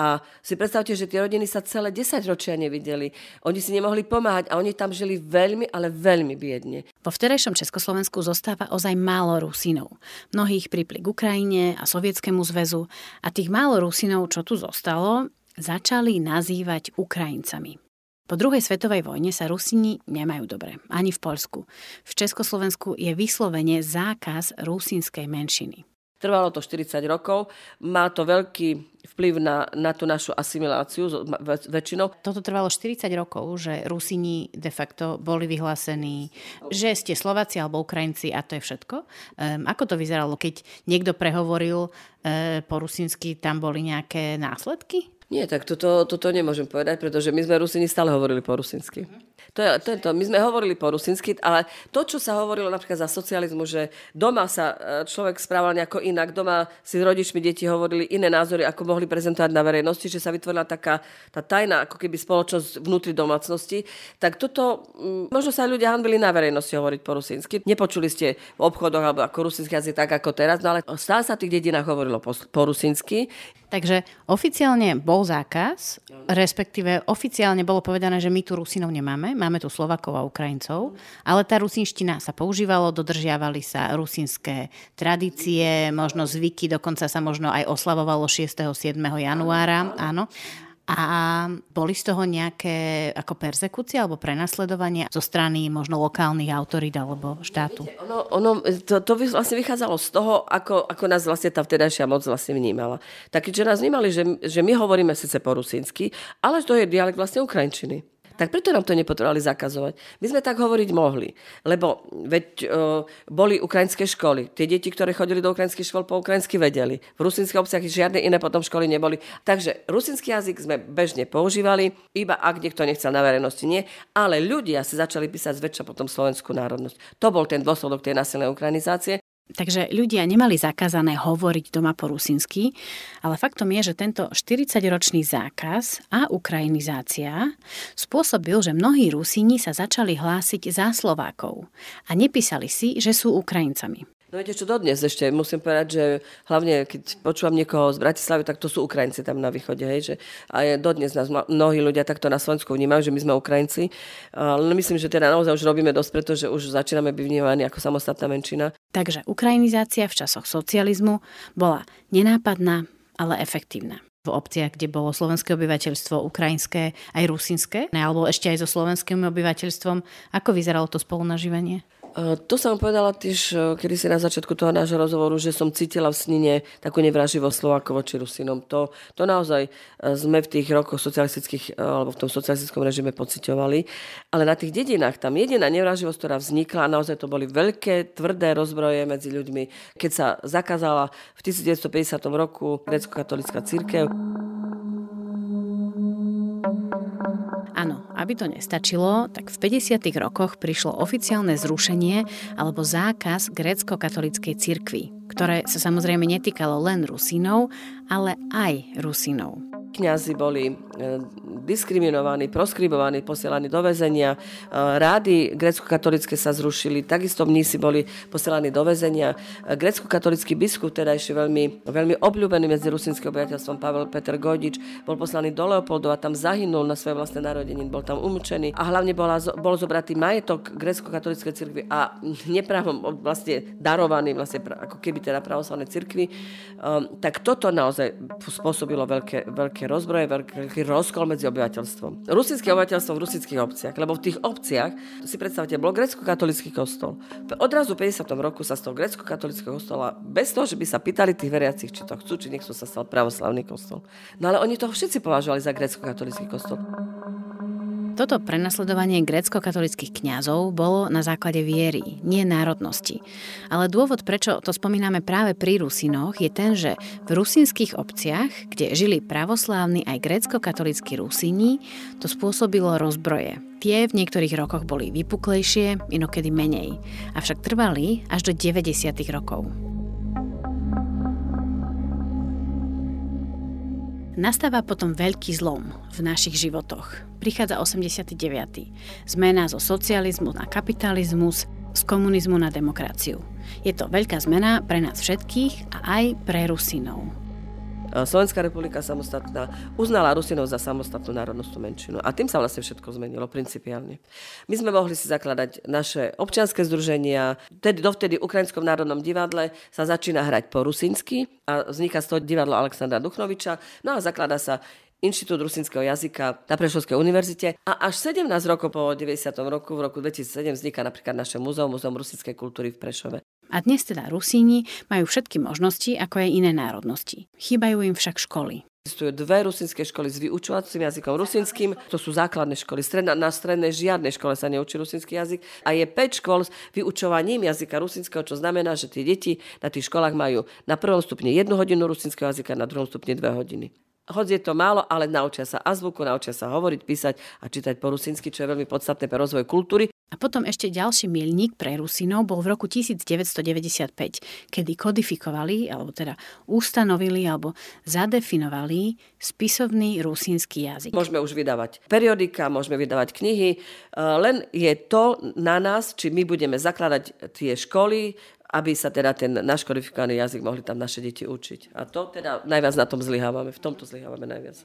A si predstavte, že tie rodiny sa celé 10 ročia nevideli. Oni si nemohli pomáhať a oni tam žili veľmi, ale veľmi biedne. Vo vterejšom Československu zostáva ozaj málo Rusinov. Mnohých pripli k Ukrajine a Sovietskému zväzu a tých málo Rusinov, čo tu zostalo, začali nazývať Ukrajincami. Po druhej svetovej vojne sa Rusini nemajú dobre, ani v Poľsku. V Československu je vyslovene zákaz rusínskej menšiny. Trvalo to 40 rokov, má to veľký vplyv na, na tú našu asimiláciu väčšinou. Toto trvalo 40 rokov, že Rusini de facto boli vyhlásení, že ste Slováci alebo Ukrajinci a to je všetko. Um, ako to vyzeralo, keď niekto prehovoril uh, po rusinsky, tam boli nejaké následky? Nie, tak toto, toto nemôžem povedať, pretože my sme Rusini stále hovorili po rusinsky. To je, to je to. My sme hovorili po rusinsky, ale to, čo sa hovorilo napríklad za socializmu, že doma sa e, človek správal nejako inak, doma si s rodičmi deti hovorili iné názory, ako mohli prezentovať na verejnosti, že sa vytvorila taká tá tajná ako keby spoločnosť vnútri domácnosti, tak toto, mm, možno sa ľudia hanbili na verejnosti hovoriť po rusinsky. Nepočuli ste v obchodoch alebo ako rusinský jazyk tak ako teraz, no ale stále sa v tých dedinách hovorilo po, po rusinsky. Takže oficiálne bol zákaz, respektíve oficiálne bolo povedané, že my tu Rusinov nemáme, máme tu Slovakov a Ukrajincov, ale tá rusinština sa používalo, dodržiavali sa rusinské tradície, možno zvyky, dokonca sa možno aj oslavovalo 6. 7. januára, áno. A boli z toho nejaké ako persekúcie alebo prenasledovanie zo strany možno lokálnych autorít alebo štátu? Ono, ono to, to vlastne vychádzalo z toho, ako, ako nás vlastne tá vtedajšia moc vlastne vnímala. Tak, že nás vnímali, že, že my hovoríme síce po rusínsky, ale to je dialekt vlastne ukrajinčiny. Tak preto nám to nepotrebovali zakazovať. My sme tak hovoriť mohli, lebo veď o, boli ukrajinské školy. Tie deti, ktoré chodili do ukrajinských škôl, po ukrajinsky vedeli. V rusinských obciach žiadne iné potom školy neboli. Takže rusinský jazyk sme bežne používali, iba ak niekto nechcel na verejnosti, nie. Ale ľudia si začali písať zväčša potom slovenskú národnosť. To bol ten dôsledok tej násilnej ukrajinizácie. Takže ľudia nemali zakázané hovoriť doma po rusinsky, ale faktom je, že tento 40-ročný zákaz a ukrajinizácia spôsobil, že mnohí Rusíni sa začali hlásiť za Slovákov a nepísali si, že sú Ukrajincami. No viete čo, dodnes ešte musím povedať, že hlavne keď počúvam niekoho z Bratislavy, tak to sú Ukrajinci tam na východe, hej, že a dodnes nás mnohí ľudia takto na Slovensku vnímajú, že my sme Ukrajinci. Ale myslím, že teda naozaj už robíme dosť, pretože už začíname byť vnímaní ako samostatná menšina. Takže ukrajinizácia v časoch socializmu bola nenápadná, ale efektívna v obciach, kde bolo slovenské obyvateľstvo ukrajinské aj rusinské, alebo ešte aj so slovenským obyvateľstvom. Ako vyzeralo to spolunažívanie? Eh, to som povedala tiež, eh, kedy si na začiatku toho nášho rozhovoru, že som cítila v snine takú nevraživosť Slovákov voči Rusinom. To, to naozaj eh, sme v tých rokoch socialistických, alebo v tom socialistickom režime pociťovali. Ale na tých dedinách, tam jediná nevraživosť, ktorá vznikla, a naozaj to boli veľké, tvrdé rozbroje medzi ľuďmi, keď sa zakázala v 1950 roku grecko-katolická církev. Aby to nestačilo, tak v 50. rokoch prišlo oficiálne zrušenie alebo zákaz grécko-katolíckej cirkvi, ktoré sa samozrejme netýkalo len Rusínov, ale aj Rusínov. Kňazi boli e, diskriminovaní, proskribovaní, posielaní do väzenia. E, rády grecko-katolické sa zrušili, takisto mnísi boli posielaní do väzenia. E, grecko-katolický biskup, teda ešte veľmi, veľmi obľúbený medzi rusinským obyvateľstvom, Pavel Peter Gojdič, bol poslaný do Leopoldova, tam zahynul na svoje vlastné narodeniny, bol tam umúčený a hlavne bola, bol zobratý majetok grecko-katolíckej cirkvi a neprávom vlastne darovaný vlastne ako keby teda pravoslavnej cirkvi. Um, tak toto naozaj spôsobilo veľké, veľké rozbroje, veľký rozkol medzi obyvateľstvom. Rusinské obyvateľstvo v rusinských obciach, lebo v tých obciach, si predstavte, bol grecko-katolický kostol. Odrazu v 50. roku sa z toho grecko-katolického kostola, bez toho, že by sa pýtali tých veriacich, či to chcú, či nechcú, sa stal pravoslavný kostol. No ale oni toho všetci považovali za grecko-katolický kostol. Toto prenasledovanie grécko-katolických kňazov bolo na základe viery, nie národnosti. Ale dôvod, prečo to spomíname práve pri Rusinoch, je ten, že v rusinských obciach, kde žili pravoslávni aj grécko-katolíckí Rusini, to spôsobilo rozbroje. Tie v niektorých rokoch boli vypuklejšie, inokedy menej, avšak trvali až do 90. rokov. Nastáva potom veľký zlom v našich životoch. Prichádza 89. Zmena zo socializmu na kapitalizmus, z komunizmu na demokraciu. Je to veľká zmena pre nás všetkých a aj pre Rusinov. Slovenská republika samostatná uznala Rusinov za samostatnú národnostnú menšinu. A tým sa vlastne všetko zmenilo principiálne. My sme mohli si zakladať naše občianske združenia. Tedy, dovtedy v Ukrajinskom národnom divadle sa začína hrať po rusinsky a vzniká z toho divadlo Alexandra Duchnoviča. No a zaklada sa Inštitút rusinského jazyka na Prešovskej univerzite a až 17 rokov po 90. roku, v roku 2007 vzniká napríklad naše múzeum, Múzeum rusinskej kultúry v Prešove. A dnes teda Rusíni majú všetky možnosti, ako aj iné národnosti. Chýbajú im však školy. Existujú dve rusinské školy s vyučovacím jazykom rusinským. To sú základné školy. Stredna, na strednej žiadnej škole sa neučí rusinský jazyk. A je 5 škôl s vyučovaním jazyka rusinského, čo znamená, že tie deti na tých školách majú na prvom stupni jednu hodinu rusinského jazyka, na druhom stupni dve hodiny. Hoď je to málo, ale naučia sa azbuku, naučia sa hovoriť, písať a čítať po rusinsky, čo je veľmi podstatné pre rozvoj kultúry. A potom ešte ďalší milník pre Rusinov bol v roku 1995, kedy kodifikovali, alebo teda ustanovili, alebo zadefinovali spisovný rusínsky jazyk. Môžeme už vydávať periodika, môžeme vydávať knihy, e, len je to na nás, či my budeme zakladať tie školy, aby sa teda ten náš kodifikovaný jazyk mohli tam naše deti učiť. A to teda najviac na tom zlyhávame, v tomto zlyhávame najviac.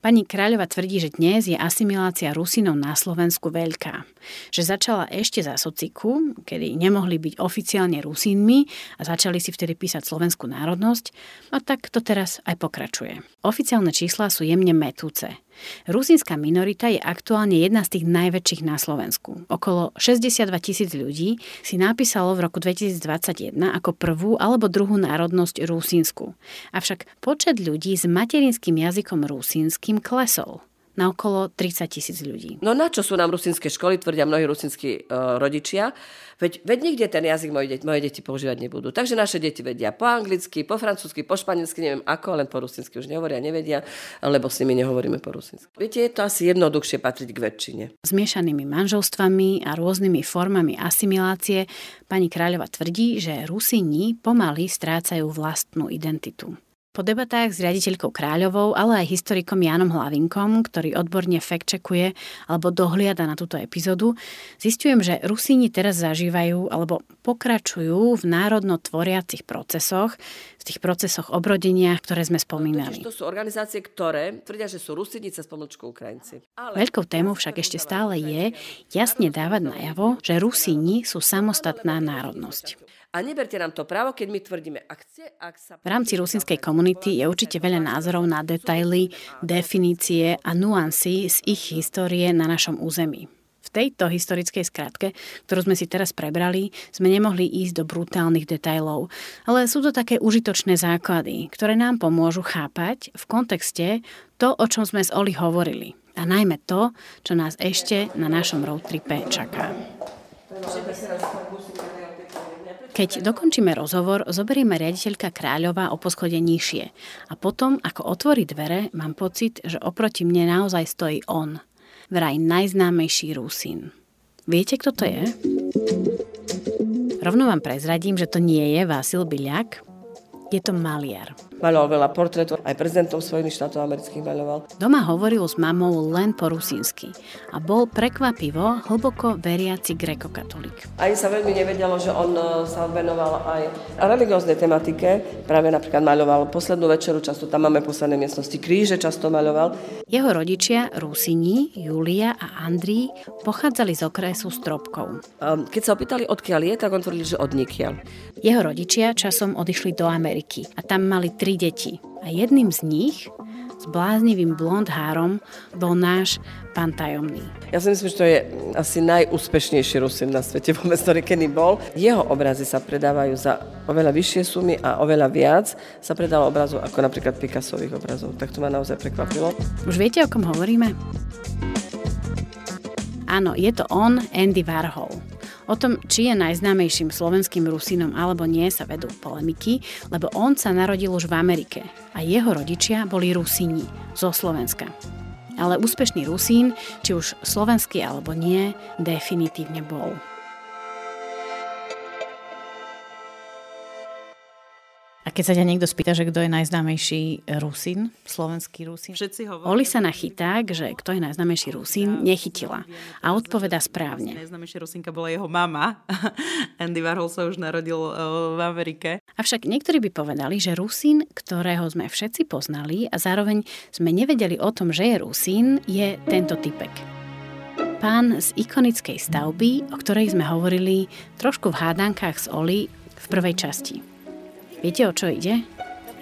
Pani Kráľova tvrdí, že dnes je asimilácia Rusinov na Slovensku veľká. Že začala ešte za sociku, kedy nemohli byť oficiálne Rusínmi a začali si vtedy písať slovenskú národnosť a tak to teraz aj pokračuje. Oficiálne čísla sú jemne metúce. Rusínska minorita je aktuálne jedna z tých najväčších na Slovensku. Okolo 62 tisíc ľudí si napísalo v roku 2021 ako prvú alebo druhú národnosť rusínsku. Avšak počet ľudí s materinským jazykom rusínskym klesol na okolo 30 tisíc ľudí. No na čo sú nám rusinské školy, tvrdia mnohí rusinskí uh, rodičia. Veď, veď nikde ten jazyk moje deti, moje deti používať nebudú. Takže naše deti vedia po anglicky, po francúzsky, po španielsky, neviem ako, len po rusinsky už nehovoria, nevedia, lebo s nimi nehovoríme po rusinsky. Viete, je to asi jednoduchšie patriť k väčšine. Zmiešanými manželstvami a rôznymi formami asimilácie pani Kráľova tvrdí, že Rusini pomaly strácajú vlastnú identitu. Po debatách s riaditeľkou Kráľovou, ale aj historikom Jánom Hlavinkom, ktorý odborne fact-checkuje alebo dohliada na túto epizódu, zistujem, že Rusíni teraz zažívajú alebo pokračujú v národno tvoriacich procesoch, v tých procesoch obrodenia, ktoré sme spomínali. to sú organizácie, ktoré tvrdia, že sú Rusíni cez pomočku Ukrajinci. Ale... Veľkou témou však ešte stále je jasne dávať najavo, že Rusíni sú samostatná národnosť. A neberte nám to právo, keď my tvrdíme akcie. Ak sa... V rámci rusinskej komunity je určite veľa názorov na detaily, definície a nuancy z ich histórie na našom území. V tejto historickej skratke, ktorú sme si teraz prebrali, sme nemohli ísť do brutálnych detailov, ale sú to také užitočné základy, ktoré nám pomôžu chápať v kontexte to, o čom sme s Oli hovorili. A najmä to, čo nás ešte na našom roadtripe čaká. Keď dokončíme rozhovor, zoberieme riaditeľka Kráľova o poschode nižšie. A potom, ako otvorí dvere, mám pocit, že oproti mne naozaj stojí on. Vraj najznámejší Rusin. Viete, kto to je? Rovno vám prezradím, že to nie je Vasil Byľak, je to maliar. Maloval veľa portrétov, aj prezidentov Spojených štátov amerických maloval. Doma hovoril s mamou len po rusínsky a bol prekvapivo hlboko veriaci grekokatolík. Ani sa veľmi nevedelo, že on e, sa venoval aj religióznej tematike. Práve napríklad maľoval poslednú večeru, často tam máme posledné miestnosti, kríže často maľoval. Jeho rodičia, Rusini, Julia a Andrí, pochádzali z okresu Stropkov. Keď sa opýtali, odkiaľ je, tak on tvrdil, že odnikiaľ. Jeho rodičia časom odišli do Ameriky a tam mali tri tri deti. A jedným z nich, s bláznivým blond három, bol náš pán tajomný. Ja si myslím, že to je asi najúspešnejší Rusin na svete [LAUGHS] vôbec, ktorý kedy bol. Jeho obrazy sa predávajú za oveľa vyššie sumy a oveľa viac sa predalo obrazov ako napríklad Picassových obrazov. Tak to ma naozaj prekvapilo. Už viete, o kom hovoríme? Áno, je to on, Andy Warhol. O tom, či je najznámejším slovenským Rusinom alebo nie, sa vedú polemiky, lebo on sa narodil už v Amerike a jeho rodičia boli Rusini zo Slovenska. Ale úspešný Rusín, či už slovenský alebo nie, definitívne bol. A keď sa ťa niekto spýta, že kto je najznámejší Rusin, slovenský Rusin? Všetci hovorí. Oli sa na chyták, že kto je najznámejší Rusin, nechytila. A odpoveda správne. Najznámejšia Rusinka bola jeho mama. [LAUGHS] Andy Warhol sa už narodil eh, v Amerike. Avšak niektorí by povedali, že Rusin, ktorého sme všetci poznali a zároveň sme nevedeli o tom, že je Rusin, je tento typek. Pán z ikonickej stavby, o ktorej sme hovorili trošku v hádankách s Oli v prvej časti. Viete, o čo ide?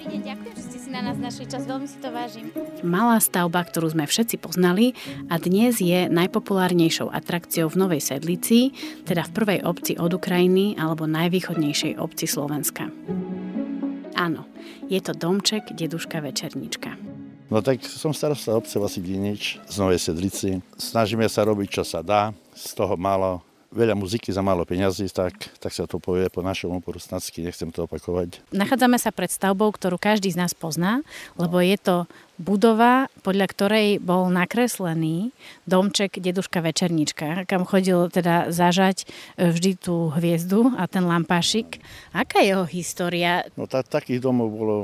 deň, ďakujem, že ste si na nás našli čas, veľmi si to vážim. Malá stavba, ktorú sme všetci poznali a dnes je najpopulárnejšou atrakciou v Novej Sedlici, teda v prvej obci od Ukrajiny alebo najvýchodnejšej obci Slovenska. Áno, je to domček Deduška Večernička. No tak som starosta obce Vasidinič z Novej Sedlici. Snažíme sa robiť, čo sa dá. Z toho málo veľa muziky za málo peňazí, tak, tak sa to povie po našom po rusnacky, nechcem to opakovať. Nachádzame sa pred stavbou, ktorú každý z nás pozná, lebo je to budova, podľa ktorej bol nakreslený domček Deduška Večernička, kam chodil teda zažať e, vždy tú hviezdu a ten lampášik. Aká je jeho história? No tá, takých domov bolo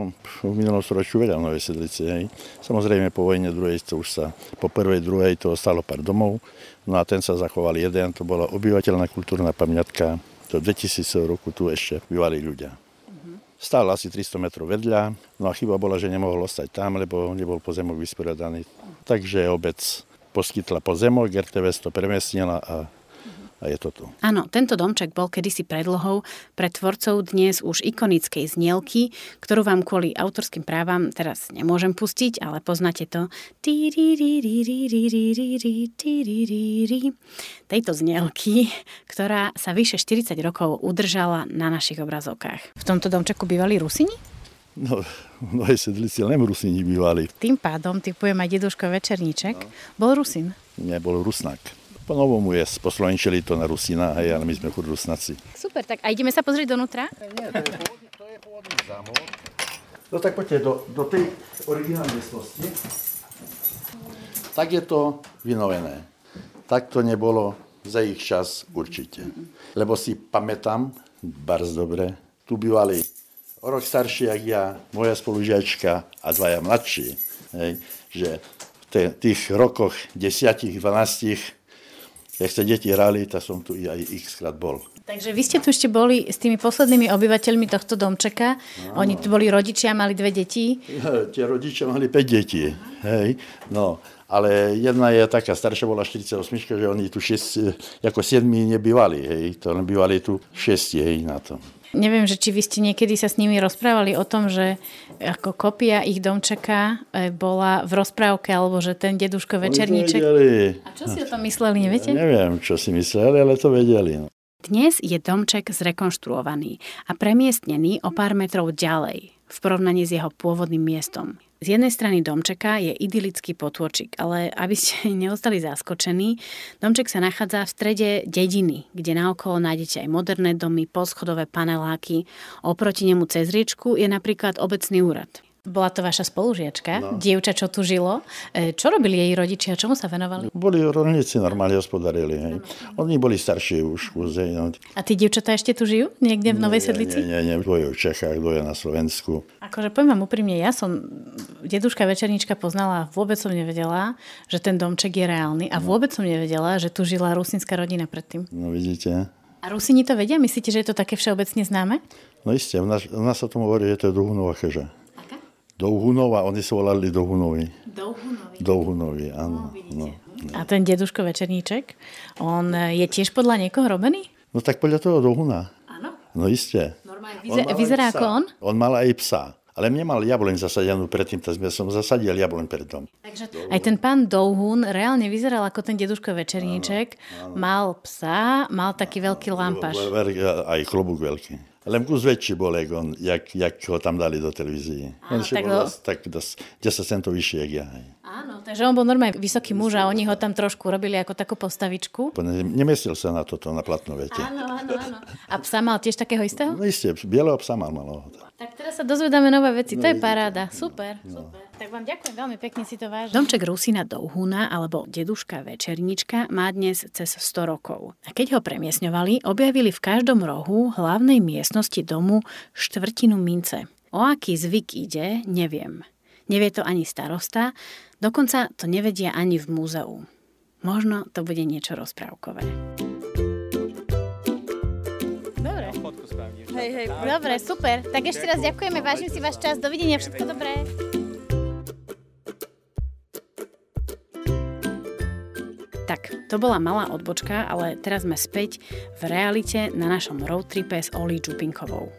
v minulom storočiu veľa v Novej Sedlici. Hej. Samozrejme po vojne druhej to už sa, po prvej, druhej to ostalo pár domov. No a ten sa zachoval jeden, to bola obyvateľná kultúrna pamiatka. To 2000 roku tu ešte bývali ľudia. Stál asi 300 metrov vedľa, no a chyba bola, že nemohol ostať tam, lebo nebol pozemok vysporiadaný. Takže obec poskytla pozemok, RTVS to premiestnila a a je to tu. Áno, tento domček bol kedysi predlohou pre tvorcov dnes už ikonickej znielky, ktorú vám kvôli autorským právam teraz nemôžem pustiť, ale poznáte to. Tejto znielky, ktorá sa vyše 40 rokov udržala na našich obrazovkách. V tomto domčeku bývali Rusini? No, mnohé sedlici len Rusini bývali. Tým pádom typujem aj deduško Večerníček. No. Bol Rusin? Nie, bol Rusnak. Po novomu je poslovenčili to na Rusina, hej, ale my sme chud Rusnaci. Super, tak a ideme sa pozrieť donútra? Nie, to je pôvodný, to je pôvodný zámok. No tak poďte do, do tej originálnej miestnosti. Tak je to vynovené. Tak to nebolo za ich čas určite. Lebo si pamätám, bardzo dobre, tu bývali o rok starší, jak ja, moja spolužiačka a dvaja mladší. Hej, že v tých rokoch 10 12 keď sa deti hrali, tak som tu aj x krát bol. Takže vy ste tu ešte boli s tými poslednými obyvateľmi tohto domčeka. No. Oni tu boli rodičia, mali dve deti. [LAUGHS] Tie rodičia mali 5 detí. Hej. No, ale jedna je taká, staršia bola 48, že oni tu 6, ako 7 nebývali. Hej. To len bývali tu 6 hej, na tom. Neviem, že či vy ste niekedy sa s nimi rozprávali o tom, že ako kopia ich domčeka bola v rozprávke, alebo že ten deduško večerníček... A čo si o tom mysleli, neviete? Ja neviem, čo si mysleli, ale to vedeli. No. Dnes je domček zrekonštruovaný a premiestnený o pár metrov ďalej v porovnaní s jeho pôvodným miestom. Z jednej strany domčeka je idylický potôčik, ale aby ste [LAUGHS] neostali zaskočení, domček sa nachádza v strede dediny, kde naokolo nájdete aj moderné domy, poschodové paneláky. Oproti nemu cez riečku je napríklad obecný úrad. Bola to vaša spolužiačka, no. dievča, čo tu žilo. E, čo robili jej rodičia, čomu sa venovali? Boli rolníci, normálne hospodarili. Hej. Oni boli starší už. Hej, no. A tí dievčatá ešte tu žijú? Niekde v Novej Sedlici? Nie, nie, nie, dvoje v Čechách, dvoje na Slovensku. Akože poviem vám úprimne, ja som deduška Večernička poznala a vôbec som nevedela, že ten domček je reálny a vôbec som nevedela, že tu žila rusinská rodina predtým. No vidíte. A Rusini to vedia? Myslíte, že je to také všeobecne známe? No isté, u nás, u nás sa tomu hovorí, že to je Duhunová cheža. Douhunova, oni sa volali Douhunovi. Douhunovi. Douhunovi, áno. No, no. A ten deduško Večerníček, on je tiež podľa niekoho robený? No tak podľa toho Douhuna. Áno? No iste. Normálne vyzer- vyzerá ako on? On mal aj psa. Ale nemal jabloň zasadenú predtým, tak som zasadil jabloň pred dom. Takže aj ten pán Douhun reálne vyzeral ako ten deduško Večerníček. Áno, áno. Mal psa, mal taký veľký lampaš. Aj klobúk veľký. Len kus väčší bol, on, jak, jak ho tam dali do televízie. On tak, bol dosť, tak dosť, 10 centov vyššie, jak ja. Áno, takže on bol normálne vysoký muž a oni ho tam trošku robili ako takú postavičku. Nemestil sa na toto, na platnovete. Áno, áno, áno. A psa mal tiež takého istého? No isté, bieleho psa mal malo. Tak teraz sa dozvedáme nové veci, no, to je paráda. Super, no. super. Tak vám ďakujem veľmi pekne, si to vážim. Domček Rusina Douhuna alebo Deduška Večernička má dnes cez 100 rokov. A keď ho premiesňovali, objavili v každom rohu hlavnej miestnosti domu štvrtinu mince. O aký zvyk ide, neviem. Nevie to ani starosta, dokonca to nevedia ani v múzeu. Možno to bude niečo rozprávkové. Dobre. Hej, hej. Dobre, super. Tak ešte raz ďakujeme, vážim si váš čas. Dovidenia, všetko dobré. Tak, to bola malá odbočka, ale teraz sme späť v realite na našom roadtripe s Oli Čupinkovou.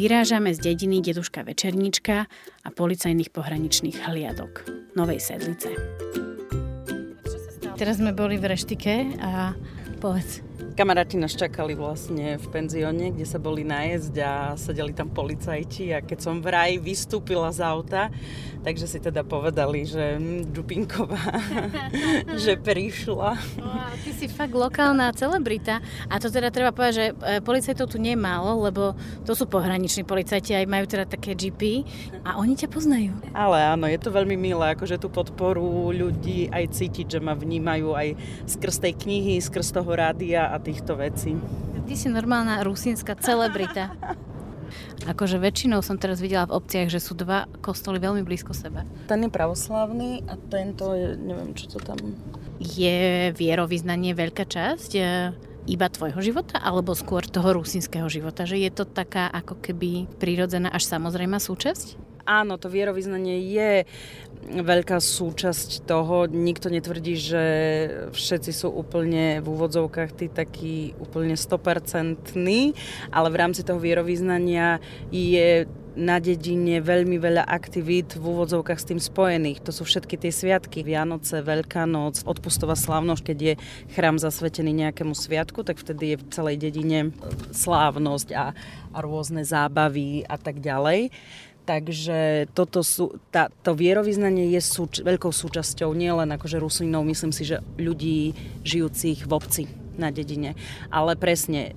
Vyrážame z dediny deduška Večernička a policajných pohraničných hliadok Novej Sedlice. Teraz sme boli v reštike a povedz, Kamaráti nás čakali vlastne v penzióne, kde sa boli nájsť a sedeli tam policajti a keď som vraj vystúpila z auta, takže si teda povedali, že hm, Džupinková, [LAUGHS] že prišla. A ty si fakt lokálna celebrita a to teda treba povedať, že e, policajtov tu nemálo, lebo to sú pohraniční policajti, aj majú teda také GP a oni ťa poznajú. Ale áno, je to veľmi milé, akože tú podporu ľudí aj cítiť, že ma vnímajú aj skrz tej knihy, skrz toho rádia a týchto vecí. Ty si normálna rusínska celebrita. Akože väčšinou som teraz videla v obciach, že sú dva kostoly veľmi blízko seba. Ten je pravoslavný a tento je, neviem, čo to tam... Je vierovýznanie veľká časť e, iba tvojho života, alebo skôr toho rusínskeho života? Že je to taká ako keby prirodzená až samozrejmá súčasť? Áno, to vierovýznanie je veľká súčasť toho. Nikto netvrdí, že všetci sú úplne v úvodzovkách tí takí úplne 100%, ale v rámci toho vierovýznania je na dedine veľmi veľa aktivít v úvodzovkách s tým spojených. To sú všetky tie sviatky, Vianoce, Veľká noc, odpustová slávnosť, keď je chrám zasvetený nejakému sviatku, tak vtedy je v celej dedine slávnosť a, a rôzne zábavy a tak ďalej. Takže toto sú, tá, to vierovýznanie je súč, veľkou súčasťou nielen akože Rusínov, myslím si, že ľudí žijúcich v obci na dedine. Ale presne,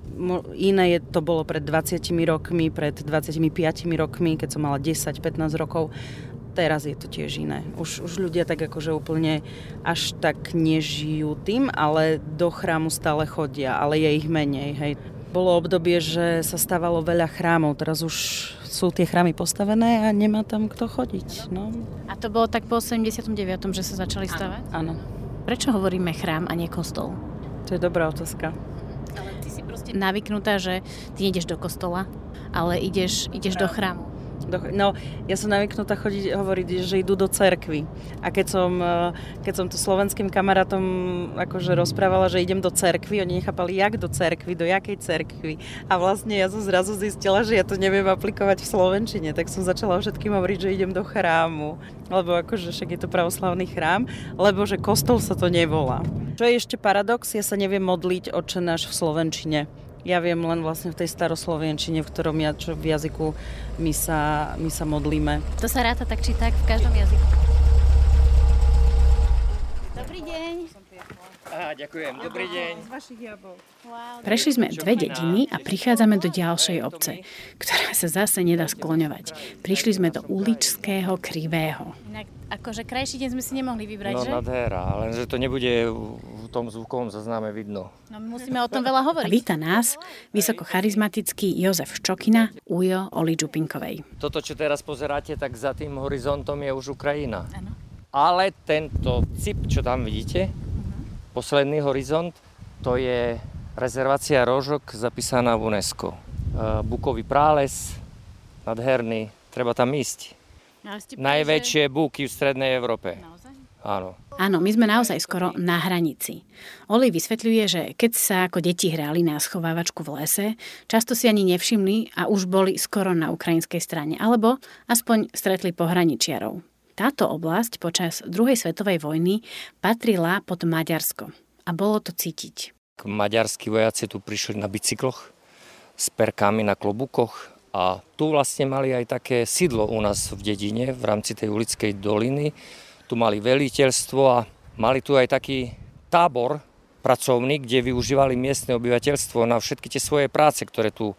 iné je, to bolo pred 20 rokmi, pred 25 rokmi, keď som mala 10-15 rokov. Teraz je to tiež iné. Už, už ľudia tak akože úplne až tak nežijú tým, ale do chrámu stále chodia, ale je ich menej. Hej. Bolo obdobie, že sa stávalo veľa chrámov, teraz už sú tie chrámy postavené a nemá tam kto chodiť. No. A to bolo tak po 79., že sa začali stavať? Áno. Prečo hovoríme chrám a nie kostol? To je dobrá otázka. Ale ty si proste navyknutá, že ty ideš do kostola, ale ideš, ideš do chrámu. No, ja som navyknutá chodiť, hovoriť, že idú do cerkvy. A keď som, eh, keď som to slovenským kamarátom akože rozprávala, že idem do cerkvy, oni nechápali, jak do cerkvy, do jakej cerkvy. A vlastne ja som zrazu zistila, že ja to neviem aplikovať v slovenčine, tak som začala všetkým hovoriť, že idem do chrámu. Lebo akože však je to pravoslavný chrám, lebo že kostol sa to nevolá. Čo je ešte paradox, ja sa neviem modliť oče náš v slovenčine. Ja viem len vlastne v tej staroslovenčine, v ktorom ja, čo v jazyku my sa, my sa modlíme. To sa ráta tak či tak v každom jazyku. Dobrý deň. Ďakujem. Dobrý deň. Prešli sme dve dediny a prichádzame do ďalšej obce, ktorá sa zase nedá skloňovať. Prišli sme do uličského krivého. Inak akože krajší deň sme si nemohli vybrať, no, že? No nádhera, lenže to nebude v tom zvukovom zaznáme vidno. No musíme o tom veľa hovoriť. A víta nás vysoko charizmatický Jozef Ščokina, ujo Oli Čupinkovej. Toto, čo teraz pozeráte, tak za tým horizontom je už Ukrajina. Ano. Ale tento cip, čo tam vidíte. Posledný horizont, to je rezervácia Rožok zapísaná v UNESCO. Bukový prales, nadherný, treba tam ísť. Najväčšie že... búky v strednej Európe. Naozaj? Áno. Áno, my sme naozaj skoro na hranici. Oli vysvetľuje, že keď sa ako deti hrali na schovávačku v lese, často si ani nevšimli a už boli skoro na ukrajinskej strane, alebo aspoň stretli pohraničiarov. Táto oblasť počas druhej svetovej vojny patrila pod Maďarsko a bolo to cítiť. Maďarskí vojaci tu prišli na bicykloch s perkami na klobukoch a tu vlastne mali aj také sídlo u nás v dedine, v rámci tej ulickej doliny. Tu mali veliteľstvo a mali tu aj taký tábor pracovný, kde využívali miestne obyvateľstvo na všetky tie svoje práce, ktoré tu e,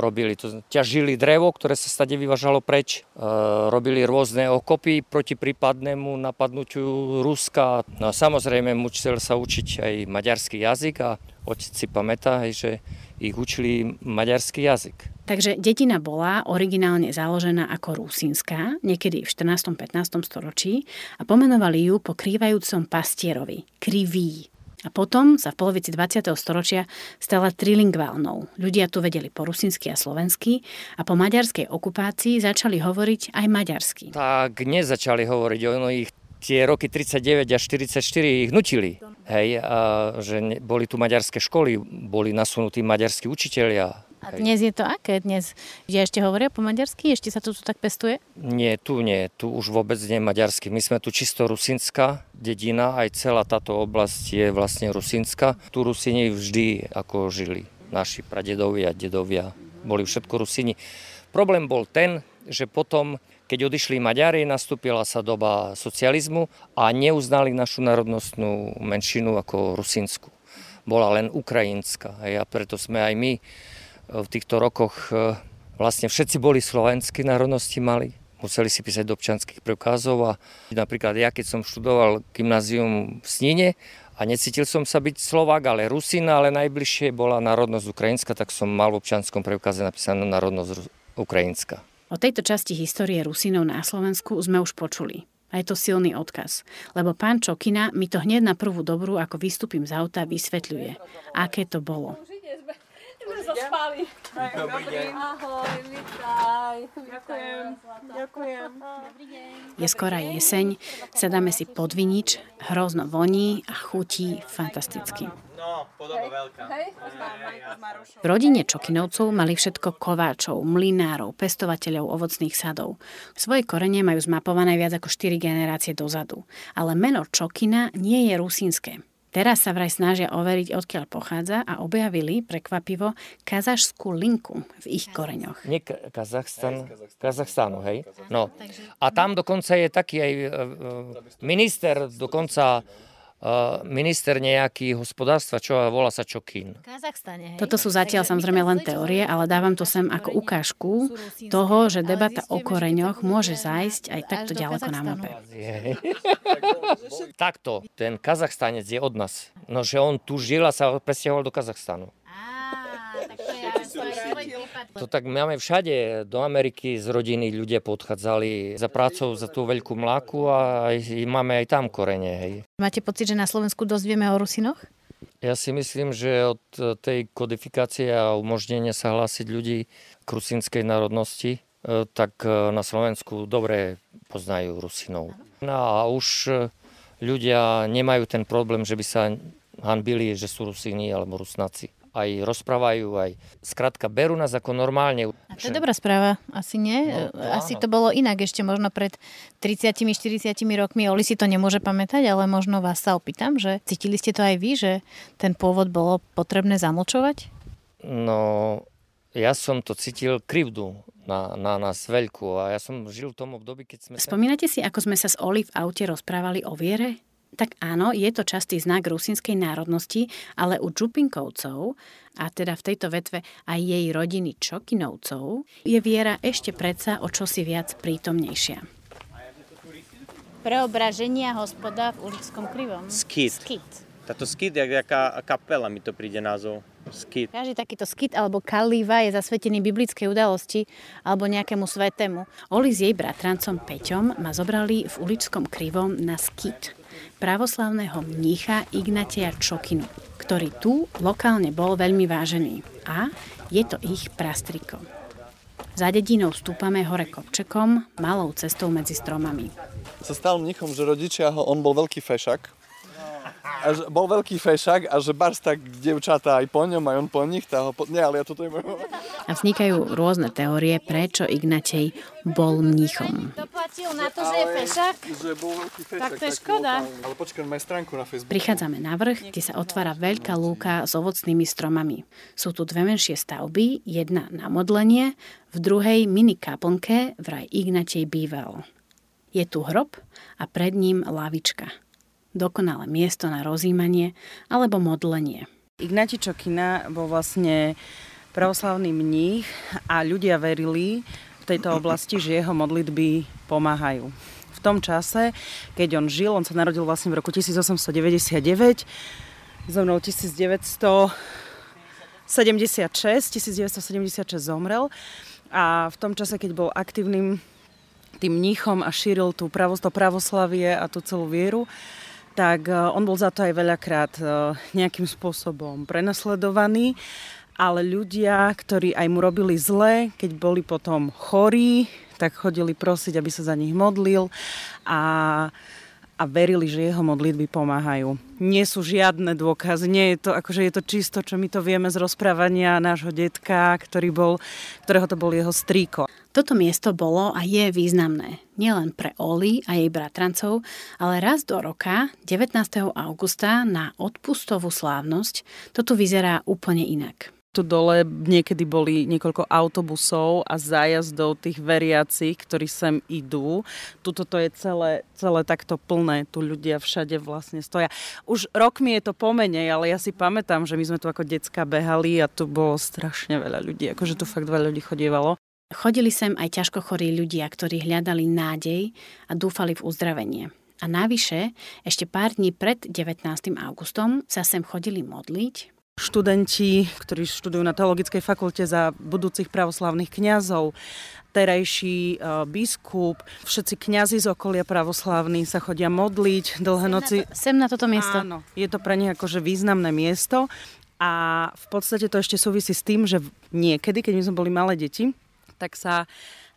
robili. To, ťažili drevo, ktoré sa stade vyvažalo preč, e, robili rôzne okopy proti prípadnému napadnutiu Ruska. No a samozrejme musel sa učiť aj maďarský jazyk a otec si pamätá, že ich učili maďarský jazyk. Takže dedina bola originálne založená ako rusínska, niekedy v 14. 15. storočí a pomenovali ju po krývajúcom pastierovi, Krivý. A potom sa v polovici 20. storočia stala trilingválnou. Ľudia tu vedeli po rusinsky a slovensky a po maďarskej okupácii začali hovoriť aj maďarsky. Tak nezačali hovoriť, ono ich tie roky 39 až 44 ich nutili. Hej, a že boli tu maďarské školy, boli nasunutí maďarskí učitelia, A dnes je to aké? Dnes že ešte hovoria po maďarsky? Ešte sa to tu tak pestuje? Nie, tu nie. Tu už vôbec nie maďarsky. My sme tu čisto rusinská dedina, aj celá táto oblasť je vlastne rusinská. Tu Rusini vždy ako žili. Naši pradedovia, dedovia, boli všetko Rusini. Problém bol ten, že potom, keď odišli Maďari, nastúpila sa doba socializmu a neuznali našu národnostnú menšinu ako rusinsku. Bola len ukrajinská. A preto sme aj my v týchto rokoch e, vlastne všetci boli slovenskí národnosti mali. Museli si písať do občanských preukázov a napríklad ja, keď som študoval gymnázium v Snine a necítil som sa byť Slovák, ale Rusina, ale najbližšie bola národnosť ukrajinská, tak som mal v občanskom preukáze napísanú národnosť ukrajinská. O tejto časti histórie Rusinov na Slovensku sme už počuli. A je to silný odkaz. Lebo pán Čokina mi to hneď na prvú dobrú, ako vystúpim z auta, vysvetľuje. Aké to bolo zaspali. Dobrý deň. Ahoj, vítaj. Ďakujem. Ďakujem. Je skorá jeseň, sedáme si pod vinič, hrozno voní a chutí fantasticky. No, v rodine Čokinovcov mali všetko kováčov, mlinárov, pestovateľov ovocných sadov. Svoje korene majú zmapované viac ako 4 generácie dozadu. Ale meno Čokina nie je rusínske. Teraz sa vraj snažia overiť, odkiaľ pochádza a objavili prekvapivo kazašskú linku v ich koreňoch. Nie Kazachstan, Kazachstanu, hej? No. A tam dokonca je taký aj e, e, minister, dokonca minister nejaký hospodárstva, čo volá sa Čokín. Toto sú zatiaľ samozrejme len teórie, ale dávam to sem ako ukážku toho, že debata o koreňoch môže zájsť aj takto ďaleko na mape. takto, ten Kazachstanec je od nás. No, že on tu žil a sa presťahoval do Kazachstanu. To [LAUGHS] tak máme všade. Do Ameriky z rodiny ľudia podchádzali za prácou za tú veľkú mláku a máme aj tam korene. Hej. Máte pocit, že na Slovensku dosť vieme o Rusinoch? Ja si myslím, že od tej kodifikácie a umožnenia sa hlásiť ľudí k rusinskej národnosti, e, tak e, na Slovensku dobre poznajú Rusinov. No a už e, ľudia nemajú ten problém, že by sa hanbili, že sú Rusíni alebo Rusnáci aj rozprávajú, aj skrátka berú nás ako normálne. A to je dobrá správa, asi nie? No, to asi áno. to bolo inak ešte možno pred 30-40 rokmi. Oli si to nemôže pamätať, ale možno vás sa opýtam, že cítili ste to aj vy, že ten pôvod bolo potrebné zamlčovať? No, ja som to cítil krivdu na, na nás veľkú a ja som žil v tom období, keď sme... Spomínate si, ako sme sa s Oli v aute rozprávali o viere? Tak áno, je to častý znak rusinskej národnosti, ale u Čupinkovcov, a teda v tejto vetve aj jej rodiny Čokinovcov, je viera ešte predsa o čosi viac prítomnejšia. Preobraženia hospoda v ulickom krivom. Skit. Skit. Táto skit je jaká kapela, mi to príde názov. Skit. Každý takýto skit alebo kalíva je zasvetený biblickej udalosti alebo nejakému svetému. Oli s jej bratrancom Peťom ma zobrali v ulickom krivom na skit pravoslavného mnícha Ignatia Čokinu, ktorý tu lokálne bol veľmi vážený. A je to ich prastriko. Za dedinou stúpame hore kopčekom, malou cestou medzi stromami. Sa stal mnichom, že rodičia ho, on bol veľký fešak, a že bol veľký fešak a že bars tak devčatá aj po ňom, aj on po nich. Tá ho po... Nie, ale ja toto je môj... A vznikajú rôzne teórie, prečo Ignatej bol mníchom. Doplatil na to, že je fešak? Že bol veľký fešak. Tak to je škoda. Ale počkaj, máme stránku na Facebooku. Prichádzame na vrch, kde sa otvára veľká lúka s ovocnými stromami. Sú tu dve menšie stavby, jedna na modlenie, v druhej mini kaplnke vraj Ignatej býval. Je tu hrob a pred ním lavička dokonalé miesto na rozímanie alebo modlenie. Ignati Čokina bol vlastne pravoslavný mních a ľudia verili v tejto oblasti, že jeho modlitby pomáhajú. V tom čase, keď on žil, on sa narodil vlastne v roku 1899, zomrel 1976, 1976 zomrel a v tom čase, keď bol aktívnym tým mníchom a šíril tú pravost, to pravoslavie a tú celú vieru, tak e, on bol za to aj veľakrát e, nejakým spôsobom prenasledovaný, ale ľudia, ktorí aj mu robili zle, keď boli potom chorí, tak chodili prosiť, aby sa za nich modlil a a verili, že jeho modlitby pomáhajú. Nie sú žiadne dôkazy, nie je to, akože je to čisto, čo my to vieme z rozprávania nášho detka, ktorý bol, ktorého to bol jeho strýko. Toto miesto bolo a je významné nielen pre Oli a jej bratrancov, ale raz do roka, 19. augusta, na odpustovú slávnosť, to tu vyzerá úplne inak tu dole niekedy boli niekoľko autobusov a zájazdov tých veriacich, ktorí sem idú. Tuto to je celé, celé takto plné, tu ľudia všade vlastne stoja. Už rok mi je to pomenej, ale ja si pamätám, že my sme tu ako decka behali a tu bolo strašne veľa ľudí, akože tu fakt veľa ľudí chodievalo. Chodili sem aj ťažko chorí ľudia, ktorí hľadali nádej a dúfali v uzdravenie. A navyše, ešte pár dní pred 19. augustom sa sem chodili modliť, študenti, ktorí študujú na teologickej fakulte za budúcich pravoslavných kňazov, terajší uh, biskup, všetci kňazi z okolia pravoslávny sa chodia modliť dlhé noci. Na to, sem na toto miesto. Áno, je to pre nich akože významné miesto a v podstate to ešte súvisí s tým, že niekedy, keď my sme boli malé deti, tak sa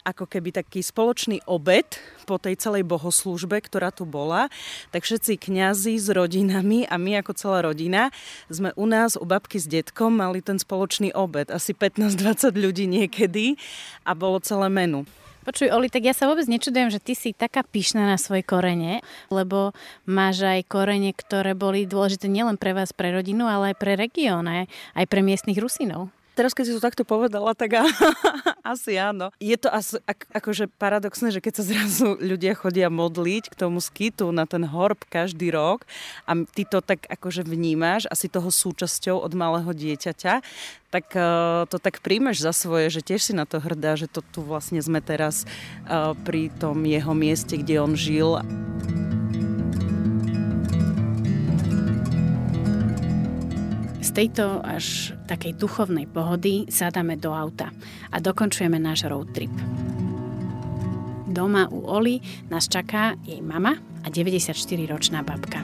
ako keby taký spoločný obed po tej celej bohoslúžbe, ktorá tu bola, tak všetci kňazi s rodinami a my ako celá rodina sme u nás, u babky s detkom mali ten spoločný obed. Asi 15-20 ľudí niekedy a bolo celé menu. Počuj, Oli, tak ja sa vôbec nečudujem, že ty si taká pyšná na svoje korene, lebo máš aj korene, ktoré boli dôležité nielen pre vás, pre rodinu, ale aj pre región, aj pre miestnych Rusinov teraz keď si to takto povedala, tak [LAUGHS] asi áno. Je to as, ak, akože paradoxné, že keď sa zrazu ľudia chodia modliť k tomu skitu na ten horb každý rok a ty to tak akože vnímaš a si toho súčasťou od malého dieťaťa, tak uh, to tak príjmeš za svoje, že tiež si na to hrdá, že to tu vlastne sme teraz uh, pri tom jeho mieste, kde on žil. Z tejto až takej duchovnej pohody sadáme do auta a dokončujeme náš road trip. Doma u Oli nás čaká jej mama a 94-ročná babka.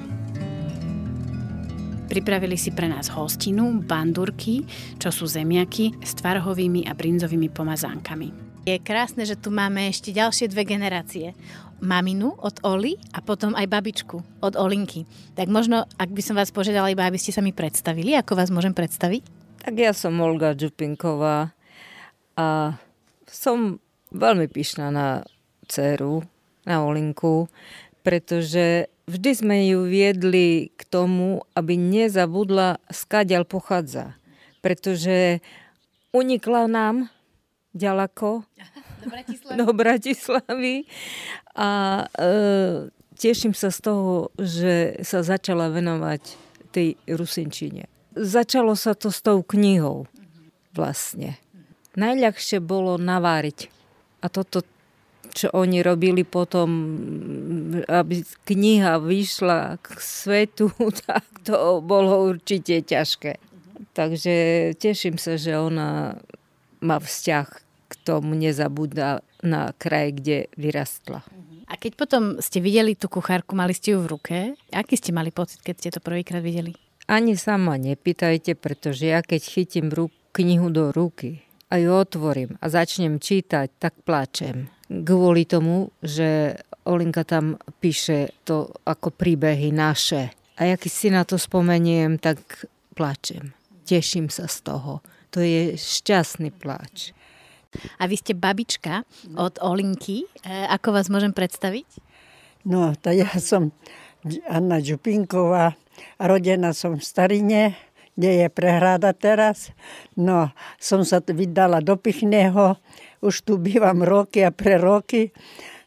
Pripravili si pre nás hostinu, bandurky, čo sú zemiaky s tvarhovými a brinzovými pomazánkami. Je krásne, že tu máme ešte ďalšie dve generácie maminu od Oli a potom aj babičku od Olinky. Tak možno, ak by som vás požiadala iba, aby ste sa mi predstavili, ako vás môžem predstaviť? Tak ja som Olga Čupinková a som veľmi pyšná na dceru, na Olinku, pretože vždy sme ju viedli k tomu, aby nezabudla, skáďal pochádza. Pretože unikla nám ďaleko do Bratislavy. Do Bratislavy. A e, teším sa z toho, že sa začala venovať tej rusinčine. Začalo sa to s tou knihou vlastne. Najľahšie bolo naváriť. A toto, čo oni robili potom, aby kniha vyšla k svetu, [LAUGHS] tak to bolo určite ťažké. Takže teším sa, že ona má vzťah k tomu nezabúda na kraj, kde vyrastla. A keď potom ste videli tú kuchárku, mali ste ju v ruke, aký ste mali pocit, keď ste to prvýkrát videli? Ani sama nepýtajte, pretože ja keď chytím ruk, knihu do ruky a ju otvorím a začnem čítať, tak plačem. Kvôli tomu, že Olinka tam píše to ako príbehy naše. A ja keď si na to spomeniem, tak plačem. Teším sa z toho. To je šťastný pláč. A vy ste babička od Olinky. E, ako vás môžem predstaviť? No, to ja som Anna Župinková. Rodená som v Starine, kde je prehrada teraz. No, som sa vydala do Pichného. Už tu bývam roky a pre roky.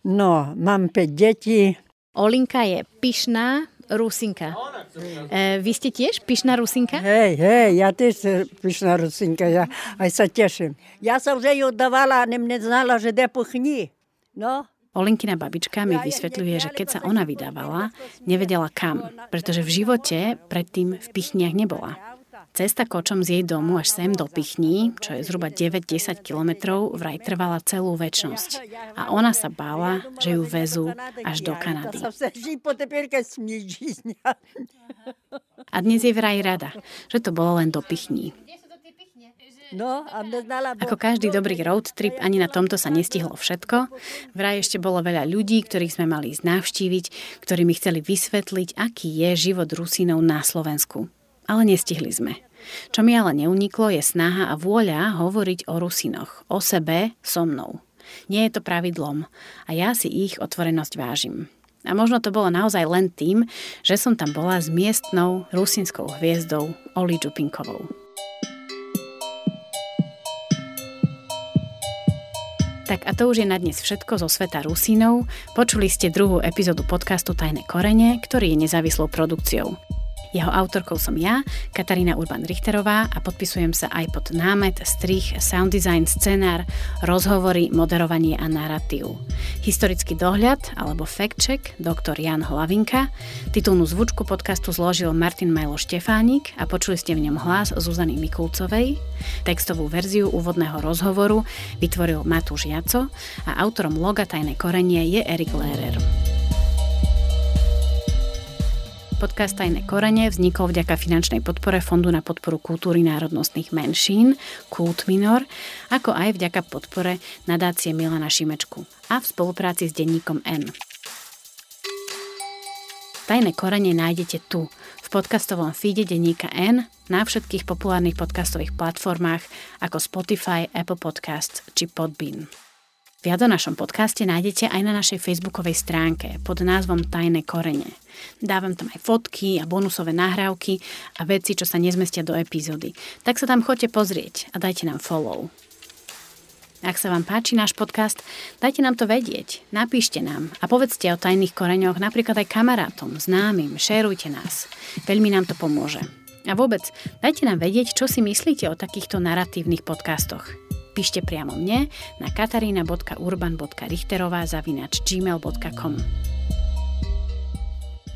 No, mám 5 detí. Olinka je pyšná, Rusinka. E, vy ste tiež pyšná Rusinka? Hej, hej, ja tiež pyšná Rusinka, ja aj sa teším. Ja som že ju dávala a znala, že de puchni. No, Olinkina babička mi vysvetľuje, že keď sa ona vydávala, nevedela kam, pretože v živote predtým v Pichniach nebola. Cesta kočom z jej domu až sem do Pichní, čo je zhruba 9-10 kilometrov, vraj trvala celú väčnosť. A ona sa bála, že ju vezú až do Kanady. A dnes je vraj rada, že to bolo len do Pichní. No, a neznala... Ako každý dobrý road trip, ani na tomto sa nestihlo všetko. Vraj ešte bolo veľa ľudí, ktorých sme mali ísť navštíviť, ktorí mi chceli vysvetliť, aký je život Rusínov na Slovensku. Ale nestihli sme. Čo mi ale neuniklo, je snaha a vôľa hovoriť o Rusinoch, o sebe, so mnou. Nie je to pravidlom a ja si ich otvorenosť vážim. A možno to bolo naozaj len tým, že som tam bola s miestnou rusinskou hviezdou Oli Čupinkovou. Tak a to už je na dnes všetko zo sveta Rusínov. Počuli ste druhú epizódu podcastu Tajné korene, ktorý je nezávislou produkciou. Jeho autorkou som ja, Katarína Urban-Richterová a podpisujem sa aj pod námet, strich, sound design, scenár, rozhovory, moderovanie a narratív. Historický dohľad alebo fact check doktor Jan Hlavinka, titulnú zvučku podcastu zložil Martin Majlo Štefánik a počuli ste v ňom hlas Zuzany Mikulcovej. Textovú verziu úvodného rozhovoru vytvoril Matúš Jaco a autorom loga Tajné korenie je Erik Lehrer. Podcast Tajné korene vznikol vďaka finančnej podpore Fondu na podporu kultúry národnostných menšín, Kult Minor, ako aj vďaka podpore nadácie Milana Šimečku a v spolupráci s denníkom N. Tajné korene nájdete tu, v podcastovom feede denníka N, na všetkých populárnych podcastových platformách ako Spotify, Apple Podcasts či Podbean. Viac o našom podcaste nájdete aj na našej facebookovej stránke pod názvom Tajné korene. Dávam tam aj fotky a bonusové nahrávky a veci, čo sa nezmestia do epizódy. Tak sa tam choďte pozrieť a dajte nám follow. Ak sa vám páči náš podcast, dajte nám to vedieť, napíšte nám a povedzte o tajných koreňoch napríklad aj kamarátom, známym, šerujte nás. Veľmi nám to pomôže. A vôbec, dajte nám vedieť, čo si myslíte o takýchto naratívnych podcastoch píšte priamo mne na katarina.urban.richterová zavinač gmail.com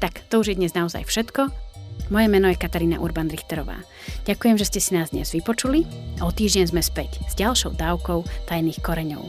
Tak, to už je dnes naozaj všetko. Moje meno je Katarína Urban-Richterová. Ďakujem, že ste si nás dnes vypočuli a o týždeň sme späť s ďalšou dávkou tajných koreňov.